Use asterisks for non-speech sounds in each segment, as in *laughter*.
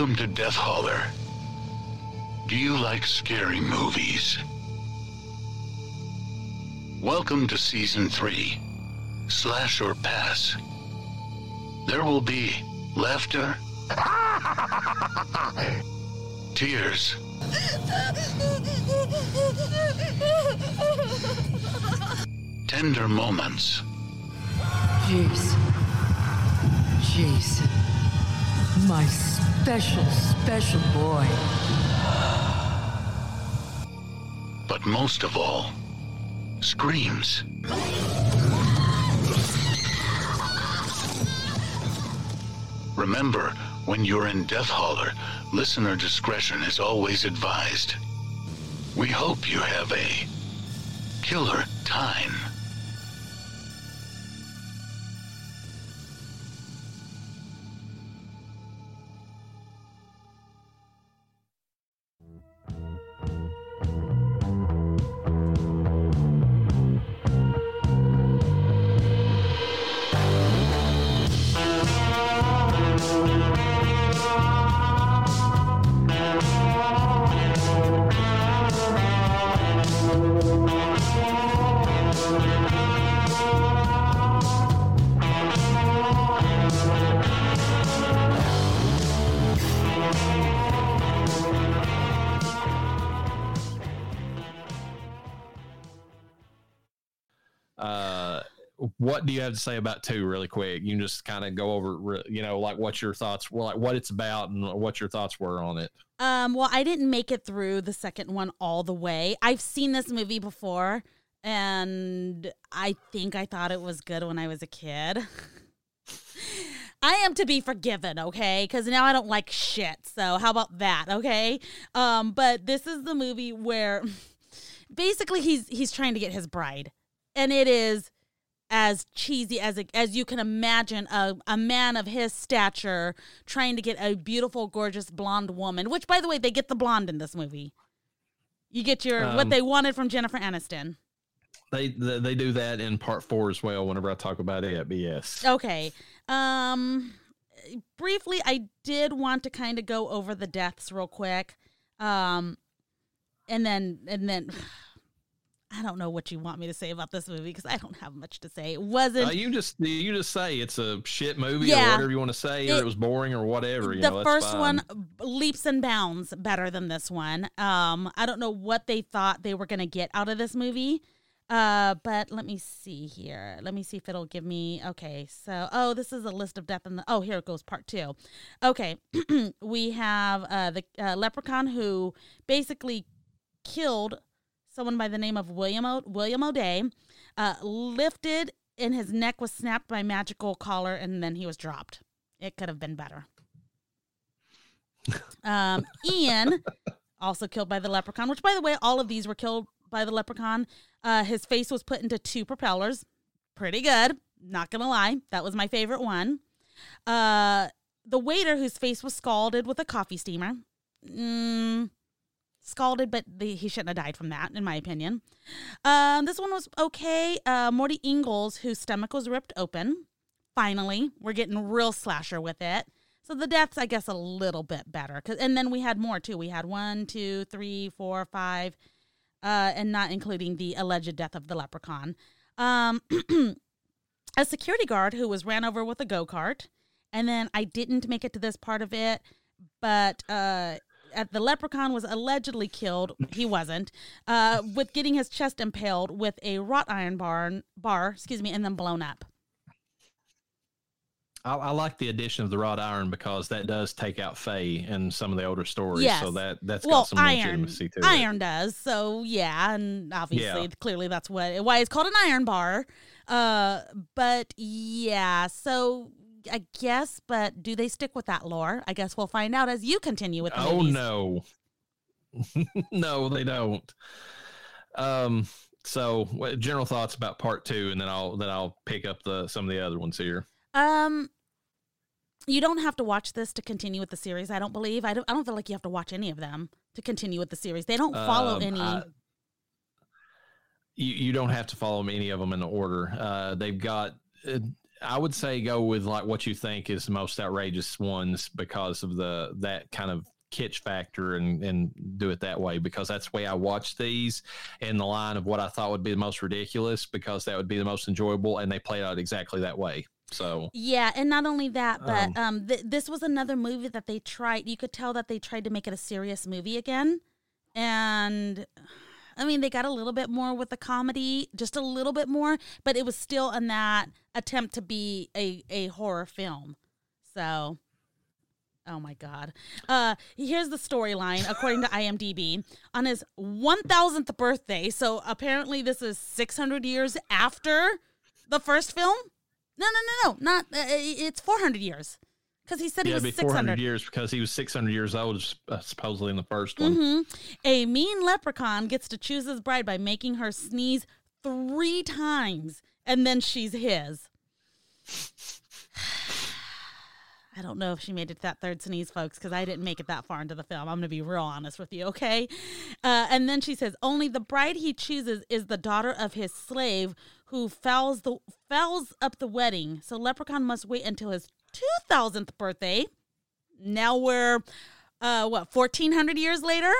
Welcome to Death Holler. Do you like scary movies? Welcome to Season 3 Slash or Pass. There will be laughter, *laughs* tears, tender moments, Jason. Jason. My special, special boy. but most of all, screams. Remember, when you're in Death Holler, listener discretion is always advised. We hope you have a killer time. What do you have to say about two, really quick? You can just kind of go over, you know, like what your thoughts were, like what it's about, and what your thoughts were on it. Um, well, I didn't make it through the second one all the way. I've seen this movie before, and I think I thought it was good when I was a kid. *laughs* I am to be forgiven, okay? Because now I don't like shit. So how about that, okay? Um, but this is the movie where *laughs* basically he's he's trying to get his bride, and it is as cheesy as as you can imagine a, a man of his stature trying to get a beautiful gorgeous blonde woman which by the way they get the blonde in this movie. You get your what Um, they wanted from jennifer aniston. They, they they do that in part four as well. Whenever I talk about it, but yes, okay. Um briefly i did want to kind of go over the deaths real quick. Um and then and then i don't know what you want me to say about this movie because i don't have much to say it wasn't uh, you just you just say it's a shit movie Yeah. or whatever you want to say, or It- it was boring or whatever. You the know, first fine. one leaps and bounds better than this one. Um, I don't know what they thought they were gonna get out of this movie. Uh, but let me see here. Let me see if it'll give me. Okay, so oh, this is a list of death in the. Oh, here it goes, part two. Okay, *clears throat* we have uh, the uh, leprechaun who basically killed someone by the name of William o- William O'Day. Uh, lifted and his neck was snapped by magical collar, and then he was dropped. It could have been better. *laughs* Um, Ian, also killed by the leprechaun, which, by the way, all of these were killed by the leprechaun. Uh, his face was put into two propellers. Pretty good. Not going to lie. That was my favorite one. Uh, the waiter, whose face was scalded with a coffee steamer. Mm, scalded, but the, he shouldn't have died from that, in my opinion. Um, this one was okay. Uh, Morty Ingalls, whose stomach was ripped open. Finally, we're getting real slasher with it. So the deaths, I guess, a little bit better. 'Cause- and then we had more too. We had one, two, three, four, five, uh, and not including the alleged death of the leprechaun. Um, *clears throat* a security guard who was ran over with a go kart, and then I didn't make it to this part of it, but uh, at the leprechaun was allegedly killed. He wasn't. Uh, with getting his chest impaled with a wrought iron bar, bar, excuse me, and then blown up. I, I like the addition of the wrought iron because that does take out fae in some of the older stories. Yes. So that that's well, got some iron, legitimacy to it. iron does. So yeah, and obviously, Yeah. clearly, that's what why it's called an iron bar. Uh, but yeah, so I guess. But do they stick with that lore? I guess we'll find out as you continue with the Oh movies. no, *laughs* no, they don't. Um. So, what general thoughts about part two, and then I'll then I'll pick up the some of the other ones here. Um, you don't have to watch this to continue with the series. I don't believe. I don't. I don't feel like you have to watch any of them to continue with the series. They don't follow Um, any. I- you you don't have to follow any of them in the order. Uh, they've got. Uh, I would say go with like what you think is the most outrageous ones because of the that kind of kitsch factor and and do it that way because that's the way I watch these in the line of what I thought would be the most ridiculous because that would be the most enjoyable and they played out exactly that way. So Yeah, and not only that, but Um, um, th- this was another movie that they tried. You could tell that they tried to make it a serious movie again, and I mean they got a little bit more with the comedy, just a little bit more, but it was still in that attempt to be a a horror film. So. Oh my God. Uh, here's the storyline according to IMDb. On his 1000th birthday, so apparently this is 600 years after the first film. No, no, no, no, not. Uh, it's 400 years because he said yeah, he it'd be was 400 600. years because he was 600 years old uh, supposedly in the first one. hmm A mean leprechaun gets to choose his bride by making her sneeze three times, and then she's his. *sighs* I don't know if she made it to that third sneeze, folks, because I didn't make it that far into the film. I'm going to be real honest with you, okay? Uh, and then she says, "Only the bride he chooses is the daughter of his slave, who fouls the fouls up the wedding. So Leprechaun must wait until his two thousandth birthday. Now we're, uh, what, fourteen hundred years later?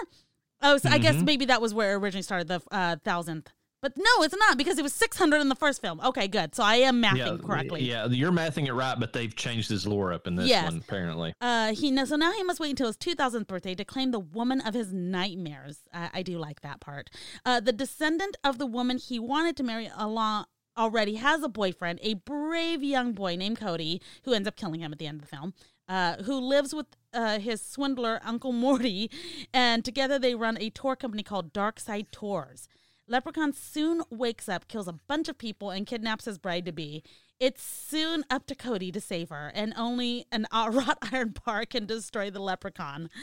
Oh, so I guess Mhm. maybe that was where it originally started, the uh, thousandth. But no, it's not because it was six hundred in the first film. Okay, good. So I am mathing Yeah, correctly. yeah, you're mathing it right, but they've changed his lore up in this Yes. one apparently. Uh, he knows, so now he must wait until his 2000th birthday to claim the woman of his nightmares. I, I do like that part. Uh, the descendant of the woman he wanted to marry along already has a boyfriend, a brave young boy named Cody, who ends up killing him at the end of the film. Uh, who lives with uh, his swindler Uncle Morty, and together they run a tour company called Dark Side Tours. Leprechaun soon wakes up, kills a bunch of people, and kidnaps his bride to be. It's soon up to Cody to save her, and only an *laughs* wrought iron bar can destroy the leprechaun. *sighs*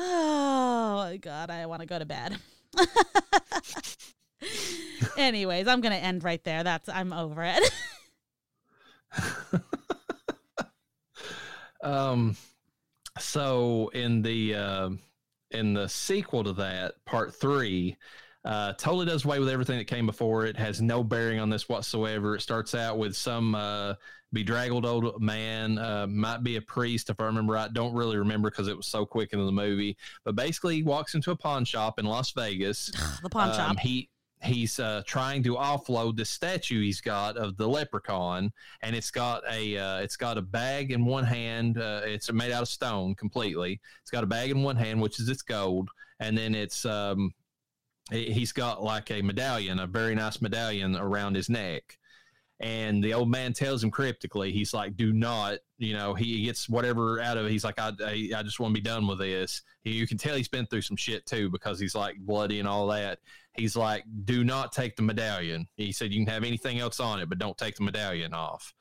Oh my god, I want to go to bed. *laughs* *laughs* Anyways, I'm gonna end right there. That's I'm over it. *laughs* Um, so in the uh, in the sequel to that, part three, uh, totally does away with everything that came before it. Has no bearing on this whatsoever. It starts out with some uh, bedraggled old man, uh, might be a priest if I remember right. Don't really remember because it was so quick into the movie. But basically, he walks into a pawn shop in Las Vegas. the pawn Um, shop. He he's uh, trying to offload the statue he's got of the leprechaun, and it's got a uh, it's got a bag in one hand. Uh, it's made out of stone completely. It's got a bag in one hand, which is its gold, and then it's um, he- he's got like a medallion, a very nice medallion around his neck. And the old man tells him cryptically, he's like, "Do not, you know." He gets whatever out of it. He's like, "I, I, I just want to be done with this." He, you can tell he's been through some shit too because he's like bloody and all that. He's like, "Do not take the medallion." He said, "You can have anything else on it, but don't take the medallion off."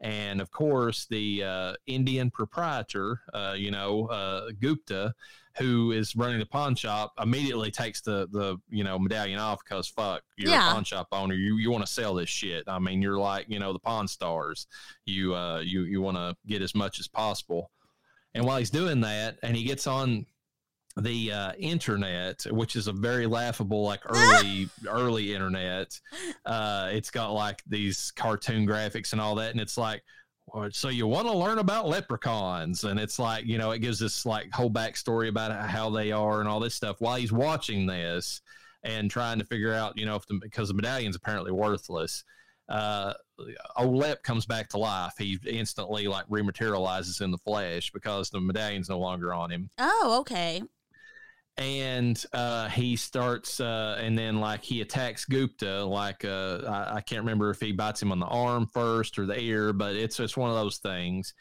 And of course, the uh, Indian proprietor, uh, you know, uh, Gupta, who is running the pawn shop, immediately takes the the you know medallion off because fuck, you're Yeah. a pawn shop owner. You you want to sell this shit. I mean, you're like you know the pawn stars. You uh you you want to get as much as possible. And while he's doing that, and he gets on the uh, internet, which is a very laughable, like *laughs* early early internet. Uh, it's got like these cartoon graphics and all that, and it's like, so you want to learn about leprechauns, and it's like you know, it gives this like whole backstory about how they are and all this stuff while he's watching this and trying to figure out, you know, if the because the medallion's apparently worthless. Uh, old Lep comes back to life. He instantly like rematerializes in the flesh because the medallion's no longer on him Oh, okay. And uh, he starts uh, and then like he attacks Gupta like uh, I, I can't remember if he bites him on the arm first or the ear but it's it's one of those things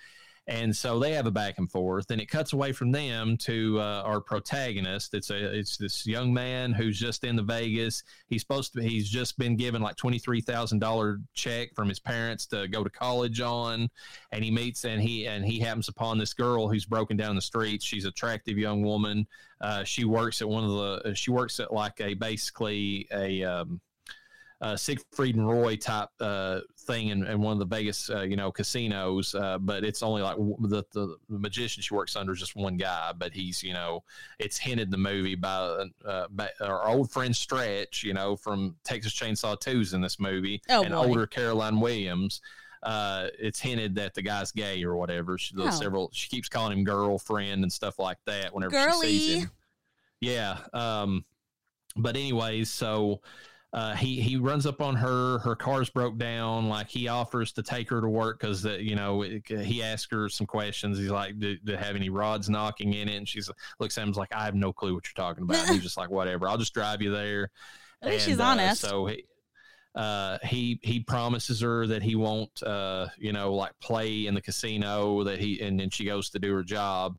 and so they have a back and forth and it cuts away from them to uh, our protagonist. It's a it's this young man who's just in the Vegas. He's supposed to he's just been given like $23,000 check from his parents to go to college on and he meets and he and he happens upon this girl who's broken down the streets. She's attractive young woman. Uh, she works at one of the. She works at like a basically a, um, a Siegfried and Roy type uh, thing in, in one of the Vegas uh, you know casinos. Uh, but it's only like w- the, the the magician she works under is just one guy. But he's you know it's hinted in the movie by, uh, by our old friend Stretch. You know from Texas Chainsaw Two's in this movie. Oh, and boy. older Caroline Williams. uh, it's hinted that the guy's gay or whatever. She does Oh. several. She keeps calling him girlfriend and stuff like that whenever Girly. she sees him. Yeah. Um, but anyways, so uh, he he runs up on her. Her car's broke down. Like he offers to take her to work because you know it, he asks her some questions. He's like, "Do, do have any rods knocking in it?" And she's looks at him like, "I have no clue what you're talking about." And he's just like, "Whatever, I'll just drive you there." *laughs* At least And, she's uh, honest. so he. Uh, he he promises her that he won't uh you know like play in the casino that he and then she goes to do her job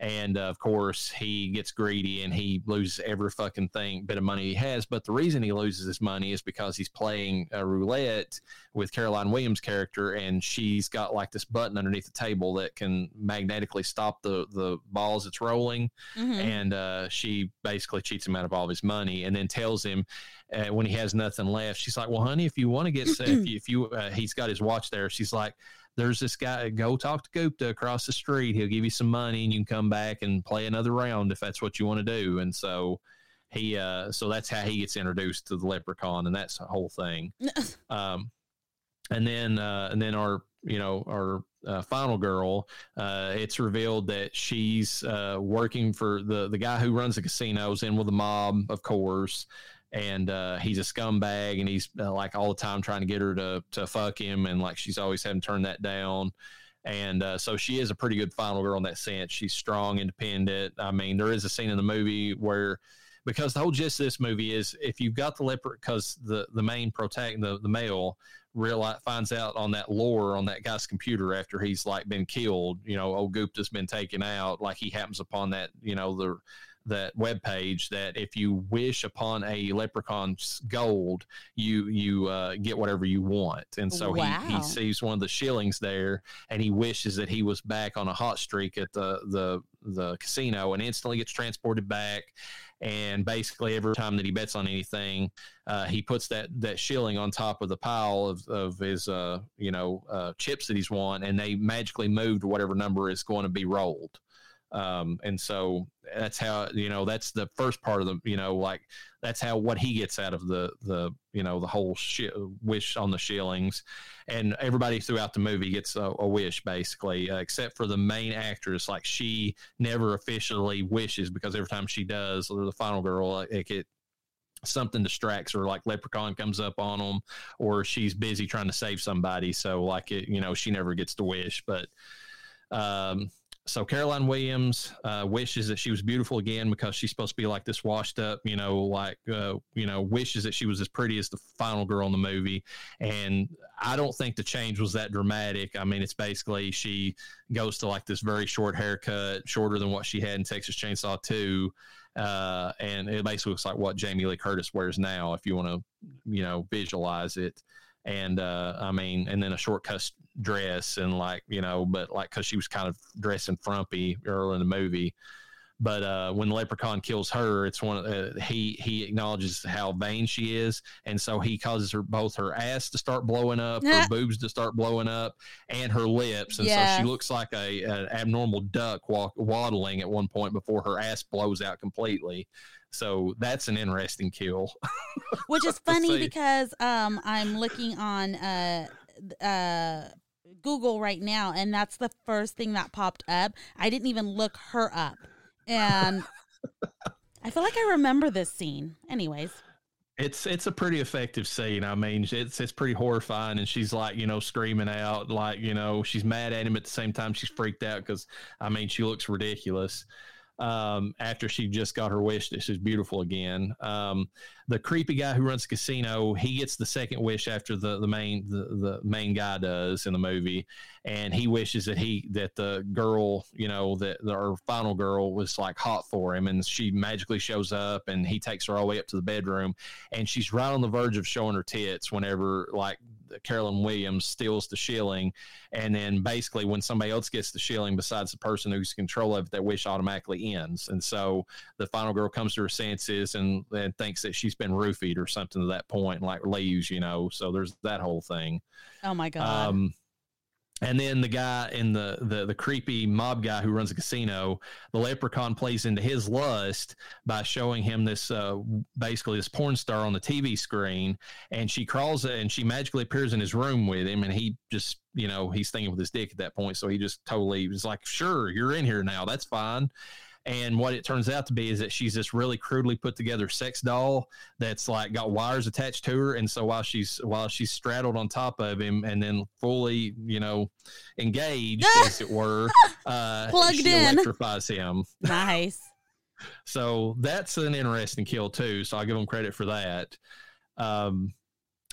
and uh, of course he gets greedy and he loses every fucking thing bit of money he has. But the reason he loses his money is because he's playing a roulette with caroline williams character and she's got like this button underneath the table that can magnetically stop the the balls it's rolling. Mhm. and uh, she basically cheats him out of all of his money and then tells him uh, when he has nothing left she's like well honey if you want to get if you, *clears throat* if you uh, he's got his watch there. She's like there's this guy go talk to gupta across the street. He'll give you some money and you can come back and play another round if that's what you want to do. And so he uh so that's how he gets introduced to the leprechaun and that's the whole thing. *laughs* Um and then uh and then our you know our uh, final girl uh it's revealed that she's uh working for the the guy who runs the casinos in with the mob of course and uh he's a scumbag and he's uh, like all the time trying to get her to to fuck him and like she's always having to turn that down. And uh, so she is a pretty good final girl in that sense. She's strong independent. I mean there is a scene in the movie where because the whole gist of this movie is if you've got the leper because the the main protagonist the, the male realize finds out on that lore on that guy's computer after he's like been killed you know old gupta's been taken out like he happens upon that you know the that web page that if you wish upon a leprechaun's gold you you uh, get whatever you want. And so he, Wow. he sees one of the shillings there and he wishes that he was back on a hot streak at the the the casino and instantly gets transported back. And basically every time that he bets on anything uh, he puts that that shilling on top of the pile of, of his uh, you know uh, chips that he's won and they magically move to whatever number is going to be rolled um, and so that's how you know that's the first part of the you know like that's how what he gets out of the the you know the whole shi- wish on the shillings. And everybody throughout the movie gets a, a wish basically uh, except for the main actress. Like she never officially wishes because every time she does or the final girl like it, it something distracts her like leprechaun comes up on them or she's busy trying to save somebody. So like it you know she never gets to wish. But um so Caroline Williams uh, wishes that she was beautiful again because she's supposed to be like this washed up, you know, like uh, you know, wishes that she was as pretty as the final girl in the movie. And I don't think the change was that dramatic. I mean, it's basically she goes to like this very short haircut, shorter than what she had in Texas Chainsaw Two, uh, and it basically looks like what Jamie Lee Curtis wears now, if you want to, you know, visualize it. And uh, I mean, and then a short cut dress and like you know but like because she was kind of dressing frumpy early in the movie. But uh when the leprechaun kills her it's one of uh, he he acknowledges how vain she is. And so he causes her both her ass to start blowing up her *laughs* boobs to start blowing up and her lips. And so she looks like a an abnormal duck walk, waddling at one point before her ass blows out completely so that's an interesting kill *laughs* which is funny because um I'm looking on uh uh Google right now and that's the first thing that popped up. I didn't even look her up. And *laughs* I feel like I remember this scene. Anyways. It's it's a pretty effective scene. I mean, it's it's pretty horrifying, and she's like you know screaming out like you know she's mad at him at the same time she's freaked out because I mean she looks ridiculous. Um, after she just got her wish that she's beautiful again. Um, the creepy guy who runs the casino, he gets the second wish after the the main the, the main guy does in the movie, and he wishes that he that the girl you know that our final girl was like hot for him, and she magically shows up, and he takes her all the way up to the bedroom, and she's right on the verge of showing her tits whenever like Caroline Williams steals the shilling, and then basically when somebody else gets the shilling besides the person who's in control of it, that wish automatically ends, and so the final girl comes to her senses and, and thinks that she's been roofied or something to that and like leaves, you know. So there's that whole thing. Oh my god. Um, and then the guy in the, the the creepy mob guy who runs a casino the leprechaun plays into his lust by showing him this uh, basically this porn star on the tv screen. And she crawls and she magically appears in his room with him and he just you know he's thinking with his dick at that point. So he just totally was like sure you're in here now. That's fine and what it turns out to be is that she's this really crudely put together sex doll that's like got wires attached to her. And so while she's while she's straddled on top of him and then fully, you know, engaged, *laughs* as it were, uh, Plugged she in. electrifies him. Nice. *laughs* So that's an interesting kill too. So I'll give him credit for that. Um,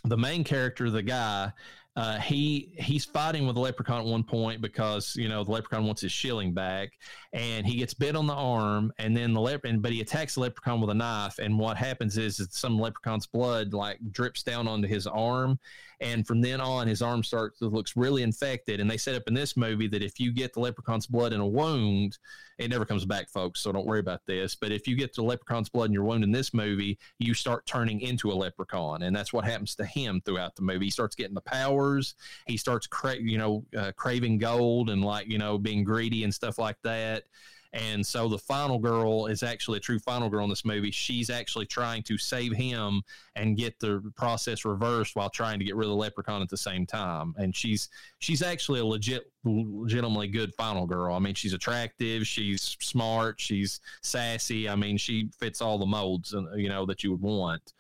the main character, the guy, uh, he he's fighting with the leprechaun at one point because you know the leprechaun wants his shilling back, and he gets bit on the arm, and then the leprechaun, but he attacks the leprechaun with a knife, and what happens is that some leprechaun's blood like drips down onto his arm, and from then on his arm starts looks really infected, and they set up in this movie that if you get the leprechaun's blood in a wound, it never comes back, folks. So don't worry about this. But if you get the leprechaun's blood in your wound in this movie, you start turning into a leprechaun, and that's what happens to him throughout the movie. He starts getting the powers. He starts, cra- you know, uh, craving gold and like you know being greedy and stuff like that. And so the final girl is actually a true final girl in this movie. She's actually trying to save him and get the process reversed while trying to get rid of the leprechaun at the same time. And she's she's actually a legit legitimately good final girl. I mean, she's attractive, she's smart, she's sassy. I mean, she fits all the molds and you know that you would want.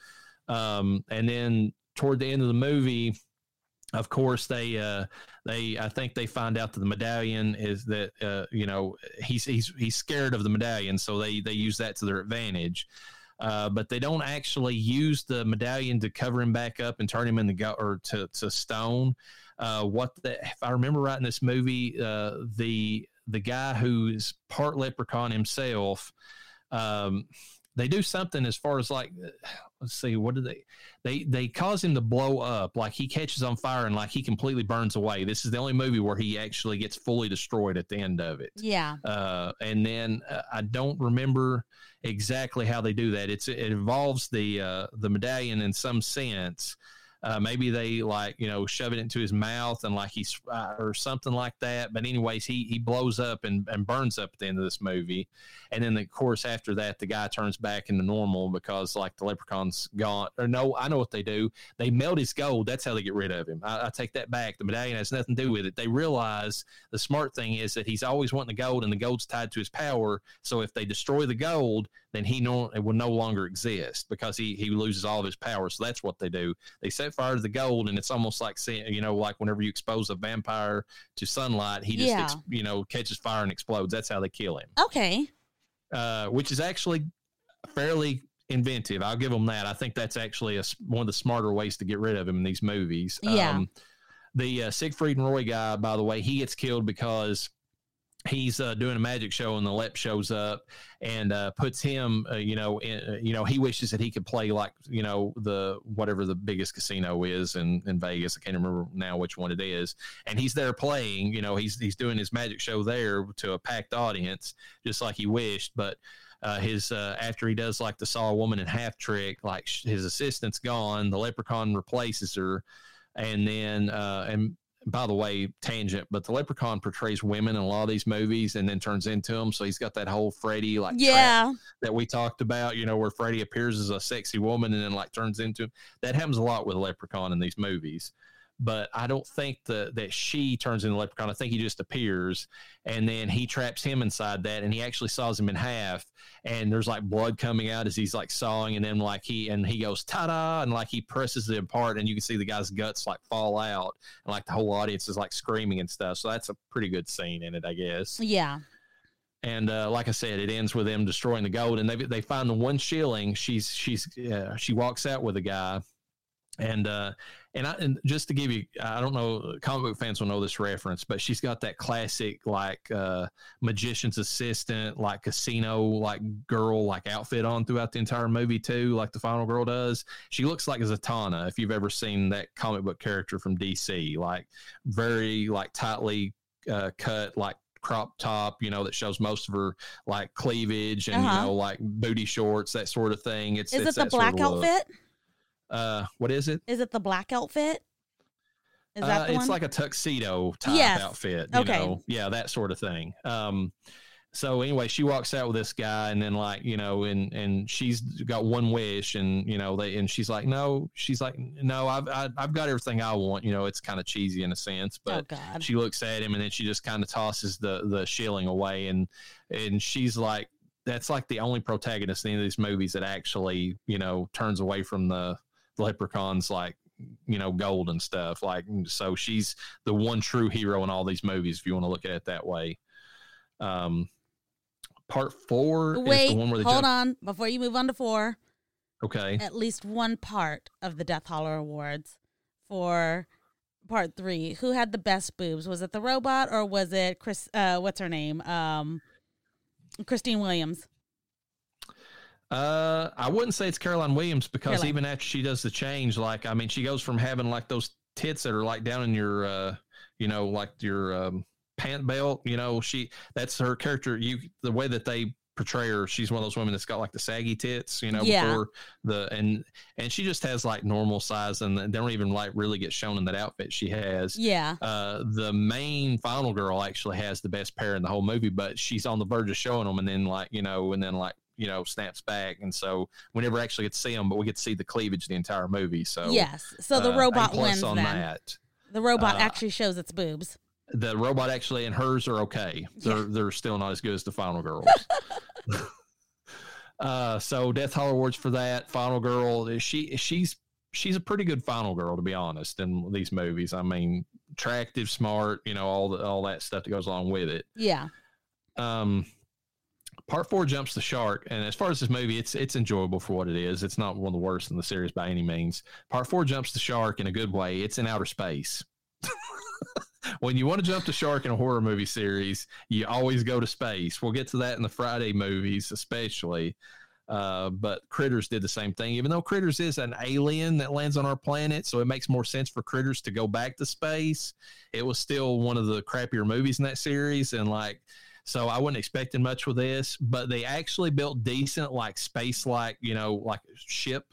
Um, and then toward the end of the movie, of course they uh they i think they find out that the medallion is that uh you know he's he's he's scared of the medallion so they they use that to their advantage uh, but they don't actually use the medallion to cover him back up and turn him into go or to, to stone. Uh, what the, if I remember right in this movie, uh, the the guy who's part leprechaun himself, um, they do something as far as like let's see what do they they they cause him to blow up like he catches on fire and like he completely burns away this is the only movie where he actually gets fully destroyed at the end of it Yeah. uh, and then uh, I don't remember exactly how they do that. It's it involves the uh, the medallion in some sense. Uh, maybe they like you know shove it into his mouth and like he's uh, or something like that. But anyways, he he blows up and, and burns up at the end of this movie, and then of course after that the guy turns back into normal because like the leprechaun's gone. Or no, I know what they do. They melt his gold. That's how they get rid of him. I, I take that back. The medallion has nothing to do with it. They realize the smart thing is that he's always wanting the gold, and the gold's tied to his power. So if they destroy the gold, then he no it will no longer exist because he he loses all of his power. So that's what they do. They set fire to the gold, and it's almost like seeing you know like whenever you expose a vampire to sunlight, he just Yeah. ex, you know catches fire and explodes. That's how they kill him, Okay. uh, which is actually fairly inventive. I'll give them that. I think that's actually a, one of the smarter ways to get rid of him in these movies. Yeah. Um, the uh, Siegfried and Roy guy, by the way, he gets killed because he's uh, doing a magic show and the Lep shows up and uh, puts him, uh, you know, in, uh, you know, he wishes that he could play like, you know, the whatever the biggest casino is in, in Vegas. I can't remember now which one it is. And he's there playing, you know, he's he's doing his magic show there to a packed audience, just like he wished, but. Uh, his uh, after he does like the saw a woman in half trick, like sh- his assistant's gone, the leprechaun replaces her, and then uh, and by the way, tangent, but the leprechaun portrays women in a lot of these movies and then turns into them. So he's got that whole Freddy like Yeah. that we talked about, you know, where Freddy appears as a sexy woman and then like turns into him. That happens a lot with leprechaun in these movies. But I don't think that that she turns into a leprechaun. I think he just appears and then he traps him inside that and he actually saws him in half and there's like blood coming out as he's like sawing and then like he and he goes ta-da and like he presses it apart and you can see the guy's guts like fall out and like the whole audience is like screaming and stuff. So that's a pretty good scene in it, I guess. Yeah. And uh, like I said, it ends with them destroying the gold, and they they find the one shilling. She's she's uh, she walks out with a guy, and uh, and I and just to give you, I don't know, comic book fans will know this reference, but she's got that classic like uh, magician's assistant, like casino like girl like outfit on throughout the entire movie too, like the final girl does. She looks like Zatanna if you've ever seen that comic book character from DC, like very like tightly uh, cut like crop top, you know, that shows most of her like cleavage and Uh-huh. you know like booty shorts, that sort of thing. It's Is it's it the that sort of black look. Uh, what is it? Is it the black outfit? Is that Uh, the it's one? like a tuxedo type Yes. outfit. You Okay. know? Yeah, that sort of thing. Um, so anyway, she walks out with this guy, and then like you know, and and she's got one wish, and you know they, and she's like, no, she's like, no, I've I, I've got everything I want. You know, it's kind of cheesy in a sense, oh but God. she looks at him, and then she just kind of tosses the the shilling away, and and she's like, that's like the only protagonist in any of these movies that actually you know turns away from the leprechauns like you know gold and stuff like so she's the one true hero in all these movies if you want to look at it that way um part four is Wait, the one where they hold jump on. Before you move on to four, okay at least one part of the Death Holler Awards for part three. Who had the best boobs? Was it the robot or was it Chris? Uh, what's her name? Um, Christine Williams. Uh i wouldn't say it's caroline williams because Caroline. even after she does the change like i mean she goes from having like those tits that are like down in your uh you know like your um pant belt you know she that's her character you the way that they portray her she's one of those women that's got like the saggy tits you know Yeah. before the and and she just has like normal size and they don't even like really get shown in that outfit she has Yeah. uh, the main final girl actually has the best pair in the whole movie, but she's on the verge of showing them, and then like you know, and then like you know, snaps back, and so we never actually get to see them, but we get to see the cleavage the entire movie. So yes. So the uh, robot wins on then. that. The robot Uh, actually shows its boobs. The robot actually and hers are okay. They're they're still not as good as the final girls. *laughs* uh, so Death Holler Awards for that final girl. She she's she's a pretty good final girl to be honest in these movies. I mean, attractive, smart, you know, all the all that stuff that goes along with it. Yeah. um part four jumps the shark and as far as this movie it's it's enjoyable for what it is. It's not one of the worst in the series by any means. Part four jumps the shark in a good way. It's in outer space. *laughs* When you want to jump the shark in a horror movie series you always go to space. We'll get to that in the friday movies especially. Uh, but critters did the same thing. Even though critters is an alien that lands on our planet so it makes more sense for critters to go back to space it was still one of the crappier movies in that series. And like so I wasn't expecting much with this, but they actually built decent, like space, like you know, like ship,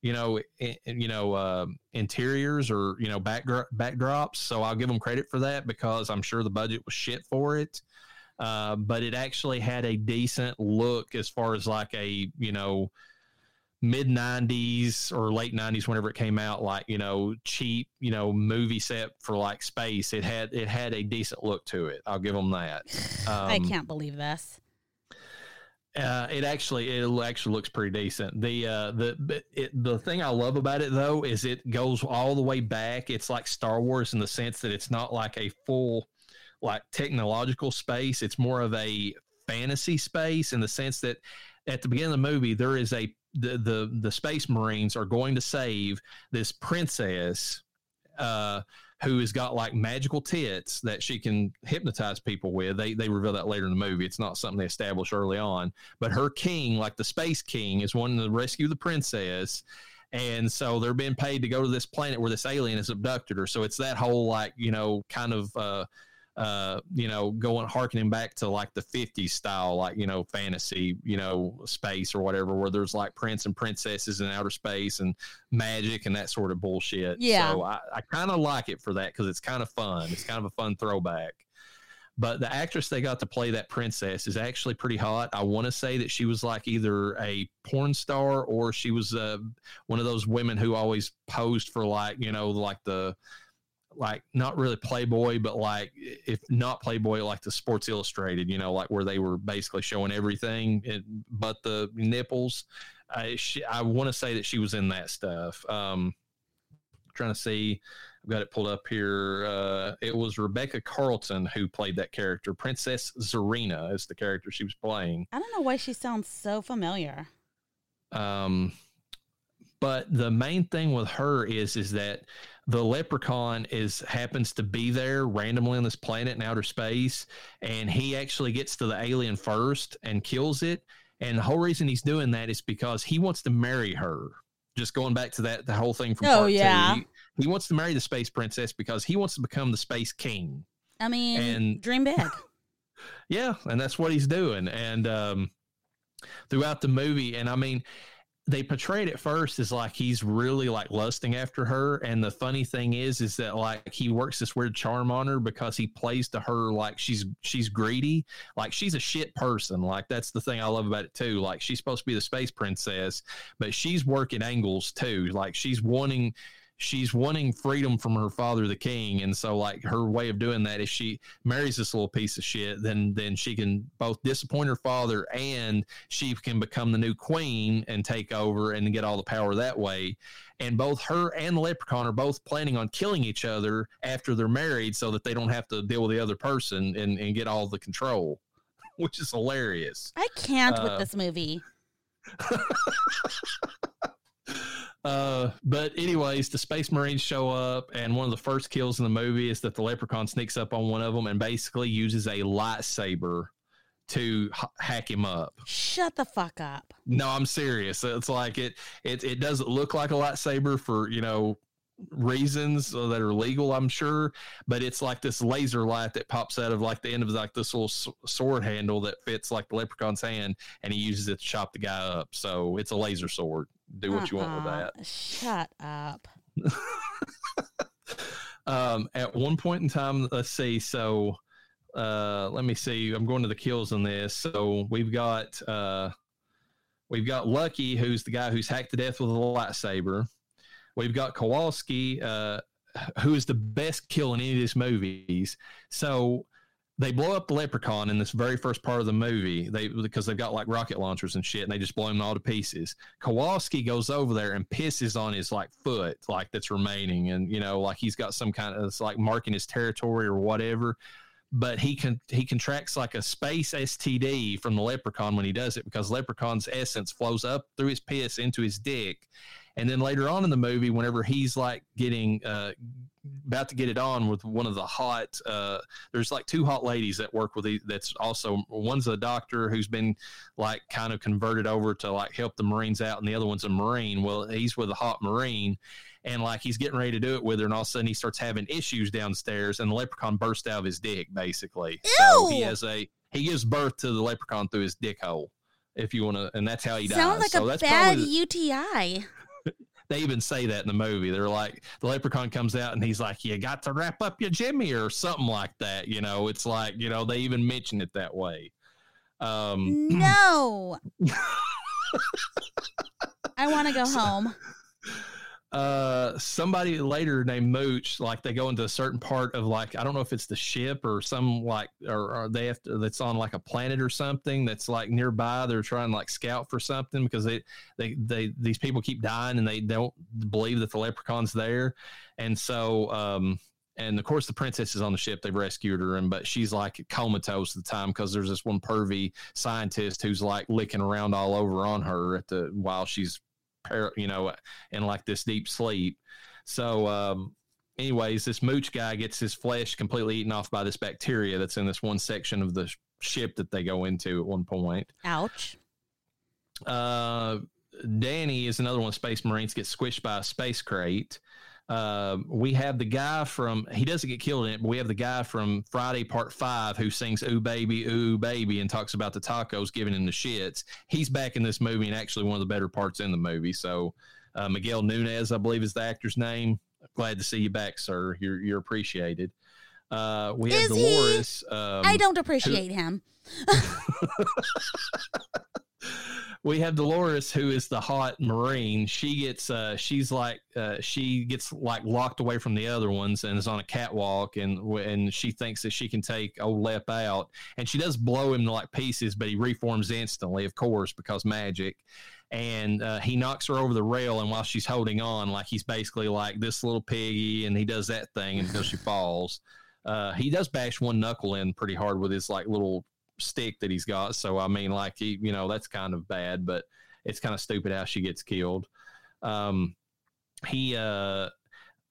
you know, i- you know, uh, interiors or you know, back, backdrops. So I'll give them credit for that because I'm sure the budget was shit for it. Uh, but it actually had a decent look as far as like a you know mid 90s or late 90s whenever it came out like you know cheap you know movie set for like space it had it had a decent look to it i'll give them that I Um, can't believe this. uh, it actually it actually looks pretty decent. The uh, the it, the thing I love about it though is it goes all the way back. It's like Star Wars in the sense that it's not like a full like technological space. It's more of a fantasy space in the sense that at the beginning of the movie there is a the the, the space marines are going to save this princess uh who has got like magical tits that she can hypnotize people with. They they reveal that later in the movie. It's not something they establish early on. But her king, like the space king, is wanting to rescue the princess. And so they're being paid to go to this planet where this alien has abducted her. So it's that whole like, you know, kind of uh uh, you know, going harkening back to like the 50s style, like, you know, fantasy, you know, space or whatever, where there's like prince and princesses in outer space and magic and that sort of bullshit. Yeah. So I, I kind of like it for that because it's kind of fun. It's kind of a fun throwback. But the actress they got to play that princess is actually pretty hot. I want to say that she was like either a porn star or she was uh, one of those women who always posed for like, you know, like the, like not really Playboy, but like if not Playboy, like the Sports Illustrated, you know, like where they were basically showing everything but the nipples. I she, I want to say that she was in that stuff. Um, trying to see, I've got it pulled up here. Uh, it was Rebecca Carlton who played that character. Princess Zarina is the character she was playing. I don't know why she sounds so familiar. Um, but the main thing with her is is that the leprechaun is happens to be there randomly on this planet in outer space, and he actually gets to the alien first and kills it. And the whole reason he's doing that is because he wants to marry her. Just going back to that, the whole thing from Oh, part yeah. two. He, he wants to marry the space princess because he wants to become the space king. I mean, And- *laughs* dream big. Yeah, and that's what he's doing. And um, throughout the movie, and I mean, they portrayed it first as like he's really like lusting after her and the funny thing is is that like he works this weird charm on her because he plays to her like she's she's greedy like she's a shit person like that's the thing i love about it too like she's supposed to be the space princess but she's working angles too like she's wanting she's wanting freedom from her father the king. And so like her way of doing that is she marries this little piece of shit then then she can both disappoint her father and she can become the new queen and take over and get all the power that way. And both her and the leprechaun are both planning on killing each other after they're married so that they don't have to deal with the other person and, and get all the control *laughs* which is hilarious. I can't Uh, with this movie. *laughs* Uh, but anyways, the Space Marines show up, and one of the first kills in the movie is that the Leprechaun sneaks up on one of them and basically uses a lightsaber to h- hack him up. Shut the fuck up. No, I'm serious. It's like it it it doesn't look like a lightsaber for you know reasons that are legal, I'm sure, but it's like this laser light that pops out of like the end of like this little s- sword handle that fits like the leprechaun's hand, and he uses it to chop the guy up. So it's a laser sword. Do what you want with Uh-uh. that. Shut up. *laughs* um, at one point in time, let's see. So, uh, let me see. I'm going to the kills on this. So we've got uh, we've got Lucky, who's the guy who's hacked to death with a lightsaber. We've got Kowalski, uh, who is the best kill in any of these movies. So they blow up the leprechaun in this very first part of the movie. They because they've got like rocket launchers and shit, and they just blow him all to pieces. Kowalski goes over there and pisses on his like foot, like that's remaining, and you know, like he's got some kind of like marking his territory or whatever. But he can he contracts like a space STD from the leprechaun when he does it because leprechaun's essence flows up through his piss into his dick, and then later on in the movie, whenever he's like getting uh, about to get it on with one of the hot uh, there's like two hot ladies that work with the, that's also one's a doctor who's been like kind of converted over to like help the marines out and the other one's a marine. Well he's with a hot marine and like he's getting ready to do it with her and all of a sudden he starts having issues downstairs and the leprechaun bursts out of his dick basically. So he has a he gives birth to the leprechaun through his dick hole if you want to and that's how he Sounds dies. like so a that's bad the- UTI. They even say that in the movie. They're like, the leprechaun comes out and he's like, You got to wrap up your Jimmy or something like that. You know, it's like, you know, they even mention it that way. Um, No. *laughs* I want to go home. *laughs* uh, somebody later named Mooch, like they go into a certain part of like, I don't know if it's the ship or some like, or, or they have to, that's on like a planet or something that's like nearby. They're trying like scout for something because they, they, they, these people keep dying and they don't believe that the leprechaun's there. And so, um, and of course the princess is on the ship they've rescued her and but she's like comatose at the time because there's this one pervy scientist who's like licking around all over on her at the while she's you know in like this deep sleep so um anyways this mooch guy gets his flesh completely eaten off by this bacteria that's in this one section of the sh- ship that they go into at one point Ouch. uh, Danny is another one of Space Marines gets squished by a space crate. Uh, we have the guy from he doesn't get killed in it, but we have the guy from Friday Part Five who sings "Ooh Baby, Ooh Baby" and talks about the tacos giving him the shits. He's back in this movie and actually one of the better parts in the movie. So uh, Miguel Nunez, I believe, is the actor's name. Glad to see you back, sir. You're you're appreciated. Uh, we have Is? Dolores. Um, I don't appreciate him. *laughs* *laughs* we have Dolores, who is the hot Marine. She gets, uh, she's like, uh, she gets like locked away from the other ones and is on a catwalk, and and she thinks that she can take old Lep out, and she does blow him to like pieces, but he reforms instantly, of course, because magic. And uh, he knocks her over the rail, and while she's holding on, like he's basically like this little piggy, and he does that thing until she falls. Uh, he does bash one knuckle in pretty hard with his like little stick that he's got. So I mean, like he, you know, that's kind of bad, but it's kind of stupid how she gets killed. Um, he, uh,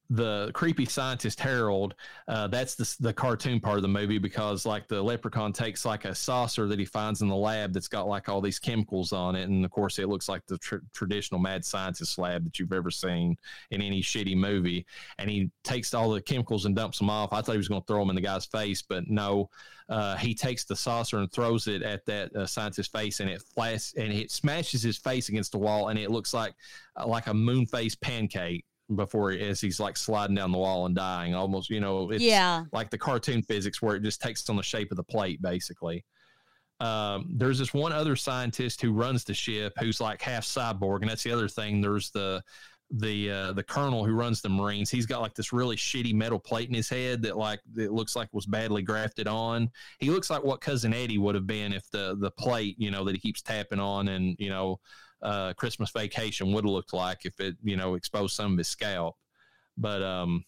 the creepy scientist Harold, uh, that's the, the cartoon part of the movie because like the leprechaun takes like a saucer that he finds in the lab that's got like all these chemicals on it. And of course, it looks like the tr- traditional mad scientist lab that you've ever seen in any shitty movie. And he takes all the chemicals and dumps them off. I thought he was going to throw them in the guy's face, but no, uh, he takes the saucer and throws it at that uh, scientist's face and it flashes and it smashes his face against the wall and it looks like uh, like a moon face pancake before he, as he's like sliding down the wall and dying almost you know it's Yeah. like the cartoon physics where it just takes on the shape of the plate basically. Um, there's this one other scientist who runs the ship who's like half cyborg and that's the other thing. There's the the uh, the colonel who runs the marines. He's got like this really shitty metal plate in his head that like it looks like was badly grafted on. He looks like what cousin eddie would have been if the the plate you know that he keeps tapping on and you know uh, Christmas Vacation would have looked like if it, you know, exposed some of his scalp. But, um,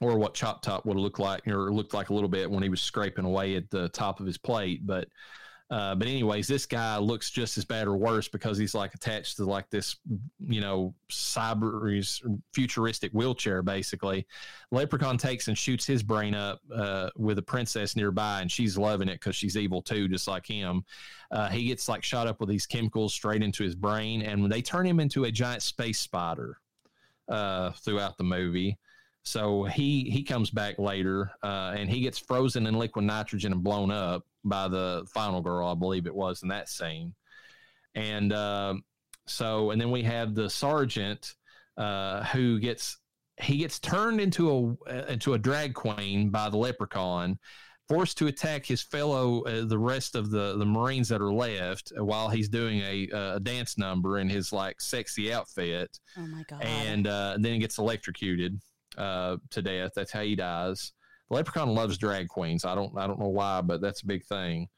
or what Chop Top would have looked like, or looked like a little bit when he was scraping away at the top of his plate. But, uh, but anyways, this guy looks just as bad or worse because he's like attached to like this, you know, cyber futuristic wheelchair basically. Leprechaun takes and shoots his brain up uh, with a princess nearby, and she's loving it because she's evil too, just like him. Uh, he gets like shot up with these chemicals straight into his brain, and they turn him into a giant space spider uh, throughout the movie. So he he comes back later, uh, and he gets frozen in liquid nitrogen and blown up by the final girl, I believe it was in that scene. And uh, so, and then we have the sergeant uh, who gets he gets turned into a into a drag queen by the leprechaun forced to attack his fellow uh, the rest of the the marines that are left while he's doing a, a dance number in his like sexy outfit Oh my god. and uh, then he gets electrocuted uh, to death that's how he dies the leprechaun loves drag queens. I don't i don't know why but that's a big thing.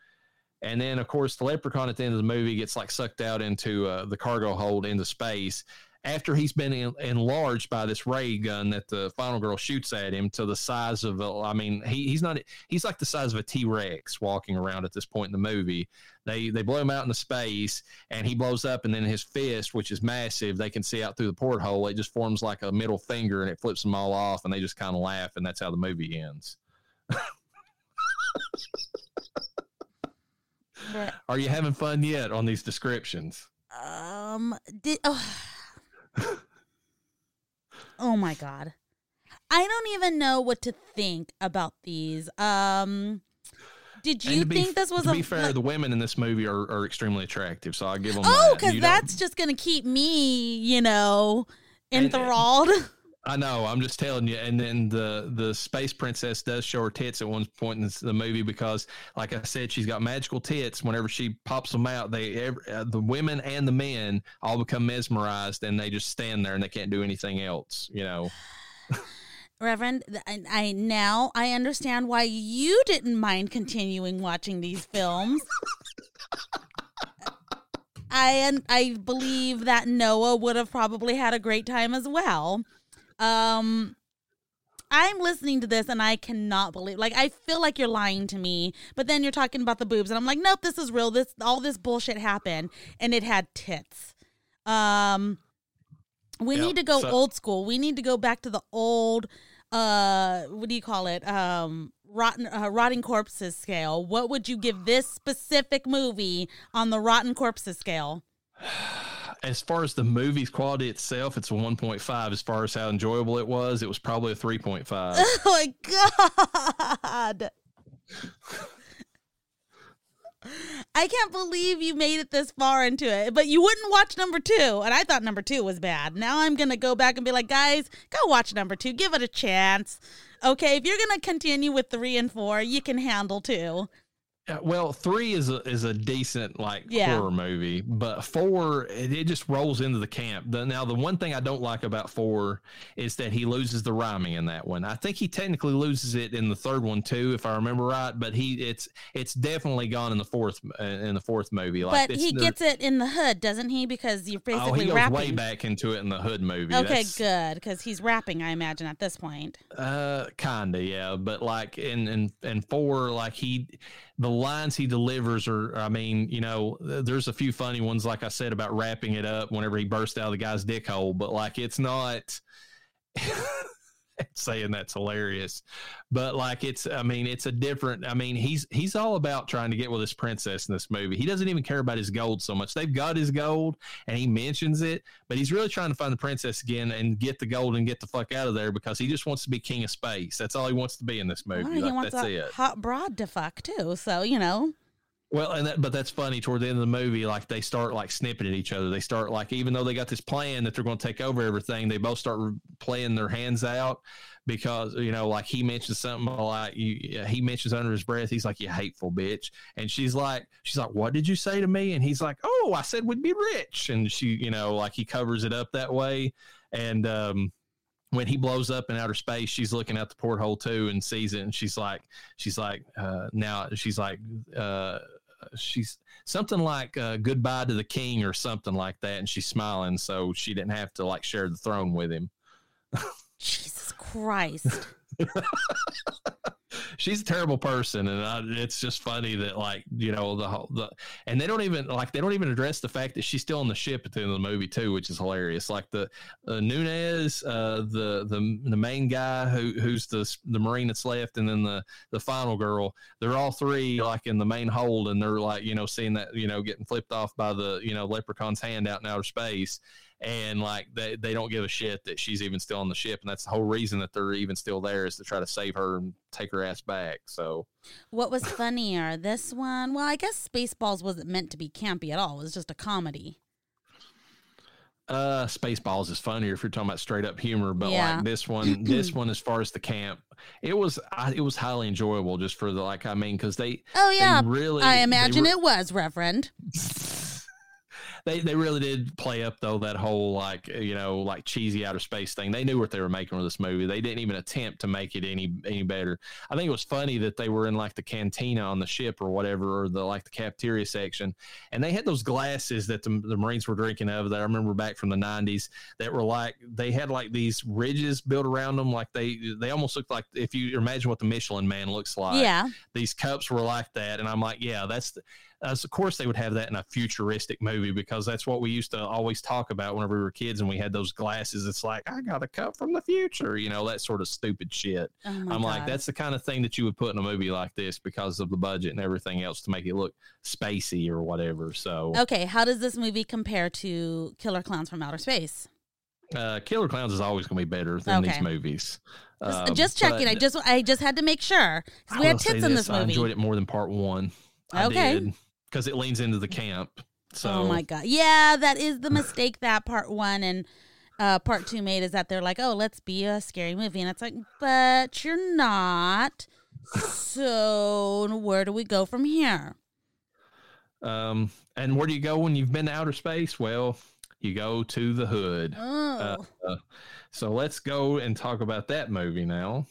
And then of course the leprechaun at the end of the movie gets like sucked out into uh, the cargo hold into space after he's been en- enlarged by this ray gun that the final girl shoots at him to the size of a, I mean he, he's not he's like the size of a T-Rex walking around at this point in the movie. They they blow him out into space and he blows up and then his fist which is massive they can see out through the porthole it just forms like a middle finger and it flips them all off and they just kind of laugh and that's how the movie ends. Are you having fun yet on these descriptions? um did oh. Oh my god. I don't even know what to think about these. Um did you think this was to a be fair, like- the women in this movie are, are extremely attractive, so I give them. Oh, that. because don't- that's just gonna keep me, you know, And- enthralled. *laughs* I know. I'm just telling you. And then the the space princess does show her tits at one point in the movie because, like I said, she's got magical tits. Whenever she pops them out, they ev- uh, the women and the men all become mesmerized, and they just stand there and they can't do anything else. You know. *sighs* Reverend, I, I now I understand why you didn't mind continuing watching these films. *laughs* I and I believe that Noah would have probably had a great time as well. Um I'm listening to this and I cannot believe like I feel like you're lying to me, but then you're talking about the boobs and I'm like, "Nope, this is real. This all this bullshit happened and it had tits." Um we need to go so- old school. We need to go back to the old uh what do you call it? Um rotten uh, rotting corpses scale. What would you give this specific movie on the rotten corpses scale? *sighs* *sighs* *sighs* As far as the movie's quality itself, it's a 1.5. As far as how enjoyable it was, it was probably a 3.5. *laughs* Oh my god. I can't believe you made it this far into it, but you wouldn't watch number two. And I thought number two was bad. Now I'm going to go back and be like, guys, go watch number two. Give it a chance. Okay, if you're going to continue with three and four, you can handle two. Yeah, well, three is a is a decent like Yeah. horror movie, but four it, it just rolls into the camp. The, now, the one thing I don't like about four is that he loses the rhyming in that one. I think he technically loses it in the third one too, if I remember right. But he it's it's definitely gone in the fourth uh, in the fourth movie. Like but he the- gets it in the hood, doesn't he? Because you're basically oh he goes rapping. way back into it in the hood movie. Okay, That's- good. Because he's rapping, I imagine, at this point. Uh, kinda, yeah. But like in in in four, like he, the lines he delivers are, I mean, you know, there's a few funny ones, like I said about wrapping it up whenever he burst out of the guy's dick hole. But like, it's not. *laughs* *laughs* saying that's hilarious. But like it's I mean, it's a different I mean, he's he's all about trying to get with this princess in this movie. He doesn't even care about his gold so much. They've got his gold and he mentions it, but he's really trying to find the princess again and get the gold and get the fuck out of there because he just wants to be king of space. That's all he wants to be in this movie. Well, he Like, wants that's a it. hot broad to fuck too. So you know, Well, and that, but that's funny. Toward the end of the movie, like they start like snipping at each other. They start like even though they got this plan that they're going to take over everything, they both start playing their hands out because you know, like he mentions something like you. He mentions under his breath, he's like, "You hateful bitch," and she's like, "She's like, what did you say to me?" And he's like, "Oh, I said we'd be rich," and she, you know, like he covers it up that way, and um when he blows up in outer space, she's looking out the porthole too and sees it, and she's like, she's like, uh, now she's like, uh, she's something like uh, goodbye to the king or something like that, and she's smiling, so she didn't have to like share the throne with him. Jesus Christ. *laughs* she's a terrible person, and I, it's just funny that like you know the whole the and they don't even like they don't even address the fact that she's still on the ship at the end of the movie too, which is hilarious. Like the uh, Nunez, uh, the the the main guy who who's the the marine that's left, and then the the final girl. They're all three like in the main hold, and they're like you know seeing that you know getting flipped off by the you know leprechaun's hand out in outer space. And like they, they don't give a shit that she's even still on the ship, and that's the whole reason that they're even still there is to try to save her and take her ass back. So What was funnier, this one? Well, I guess Spaceballs wasn't meant to be campy at all. It was just a comedy. Uh, Spaceballs is funnier if you're talking about straight up humor, but Yeah. like this one, *clears throat* this one, as far as the camp, it was I, it was highly enjoyable just for the like I mean because they Oh they yeah, really I imagine re- it was, Reverend. *laughs* they they really did play up though that whole like you know like cheesy outer space thing. They knew what they were making with this movie. They didn't even attempt to make it any any better. I think it was funny that they were in like the cantina on the ship or whatever, or the like the cafeteria section, and they had those glasses that the, the Marines were drinking of that I remember back from the '90s that were like they had like these ridges built around them, like they they almost looked like if you imagine what the Michelin Man looks like yeah. these cups were like that and i'm like yeah that's the, as of course they would have that in a futuristic movie because that's what we used to always talk about whenever we were kids and we had those glasses it's like i got a cup from the future you know that sort of stupid shit Oh i'm like that's the kind of thing that you would put in a movie like this because of the budget and everything else to make it look spacey or whatever so Okay, how does this movie compare to Killer Clowns from Outer Space? uh, killer clowns is always going to be better than Okay. these movies Just, Um, just checking. I just I just had to make sure 'cause I we had tits in this movie. I enjoyed it more than part one. I Okay. did because it leans into the camp. So oh my god, yeah, that is the mistake that part one and uh, part two made is that they're like, oh, let's be a scary movie, and it's like, but you're not. So where do we go from here? Um, and where do you go when you've been to outer space? Well, you go to the hood. Oh, Uh, so let's go and talk about that movie now.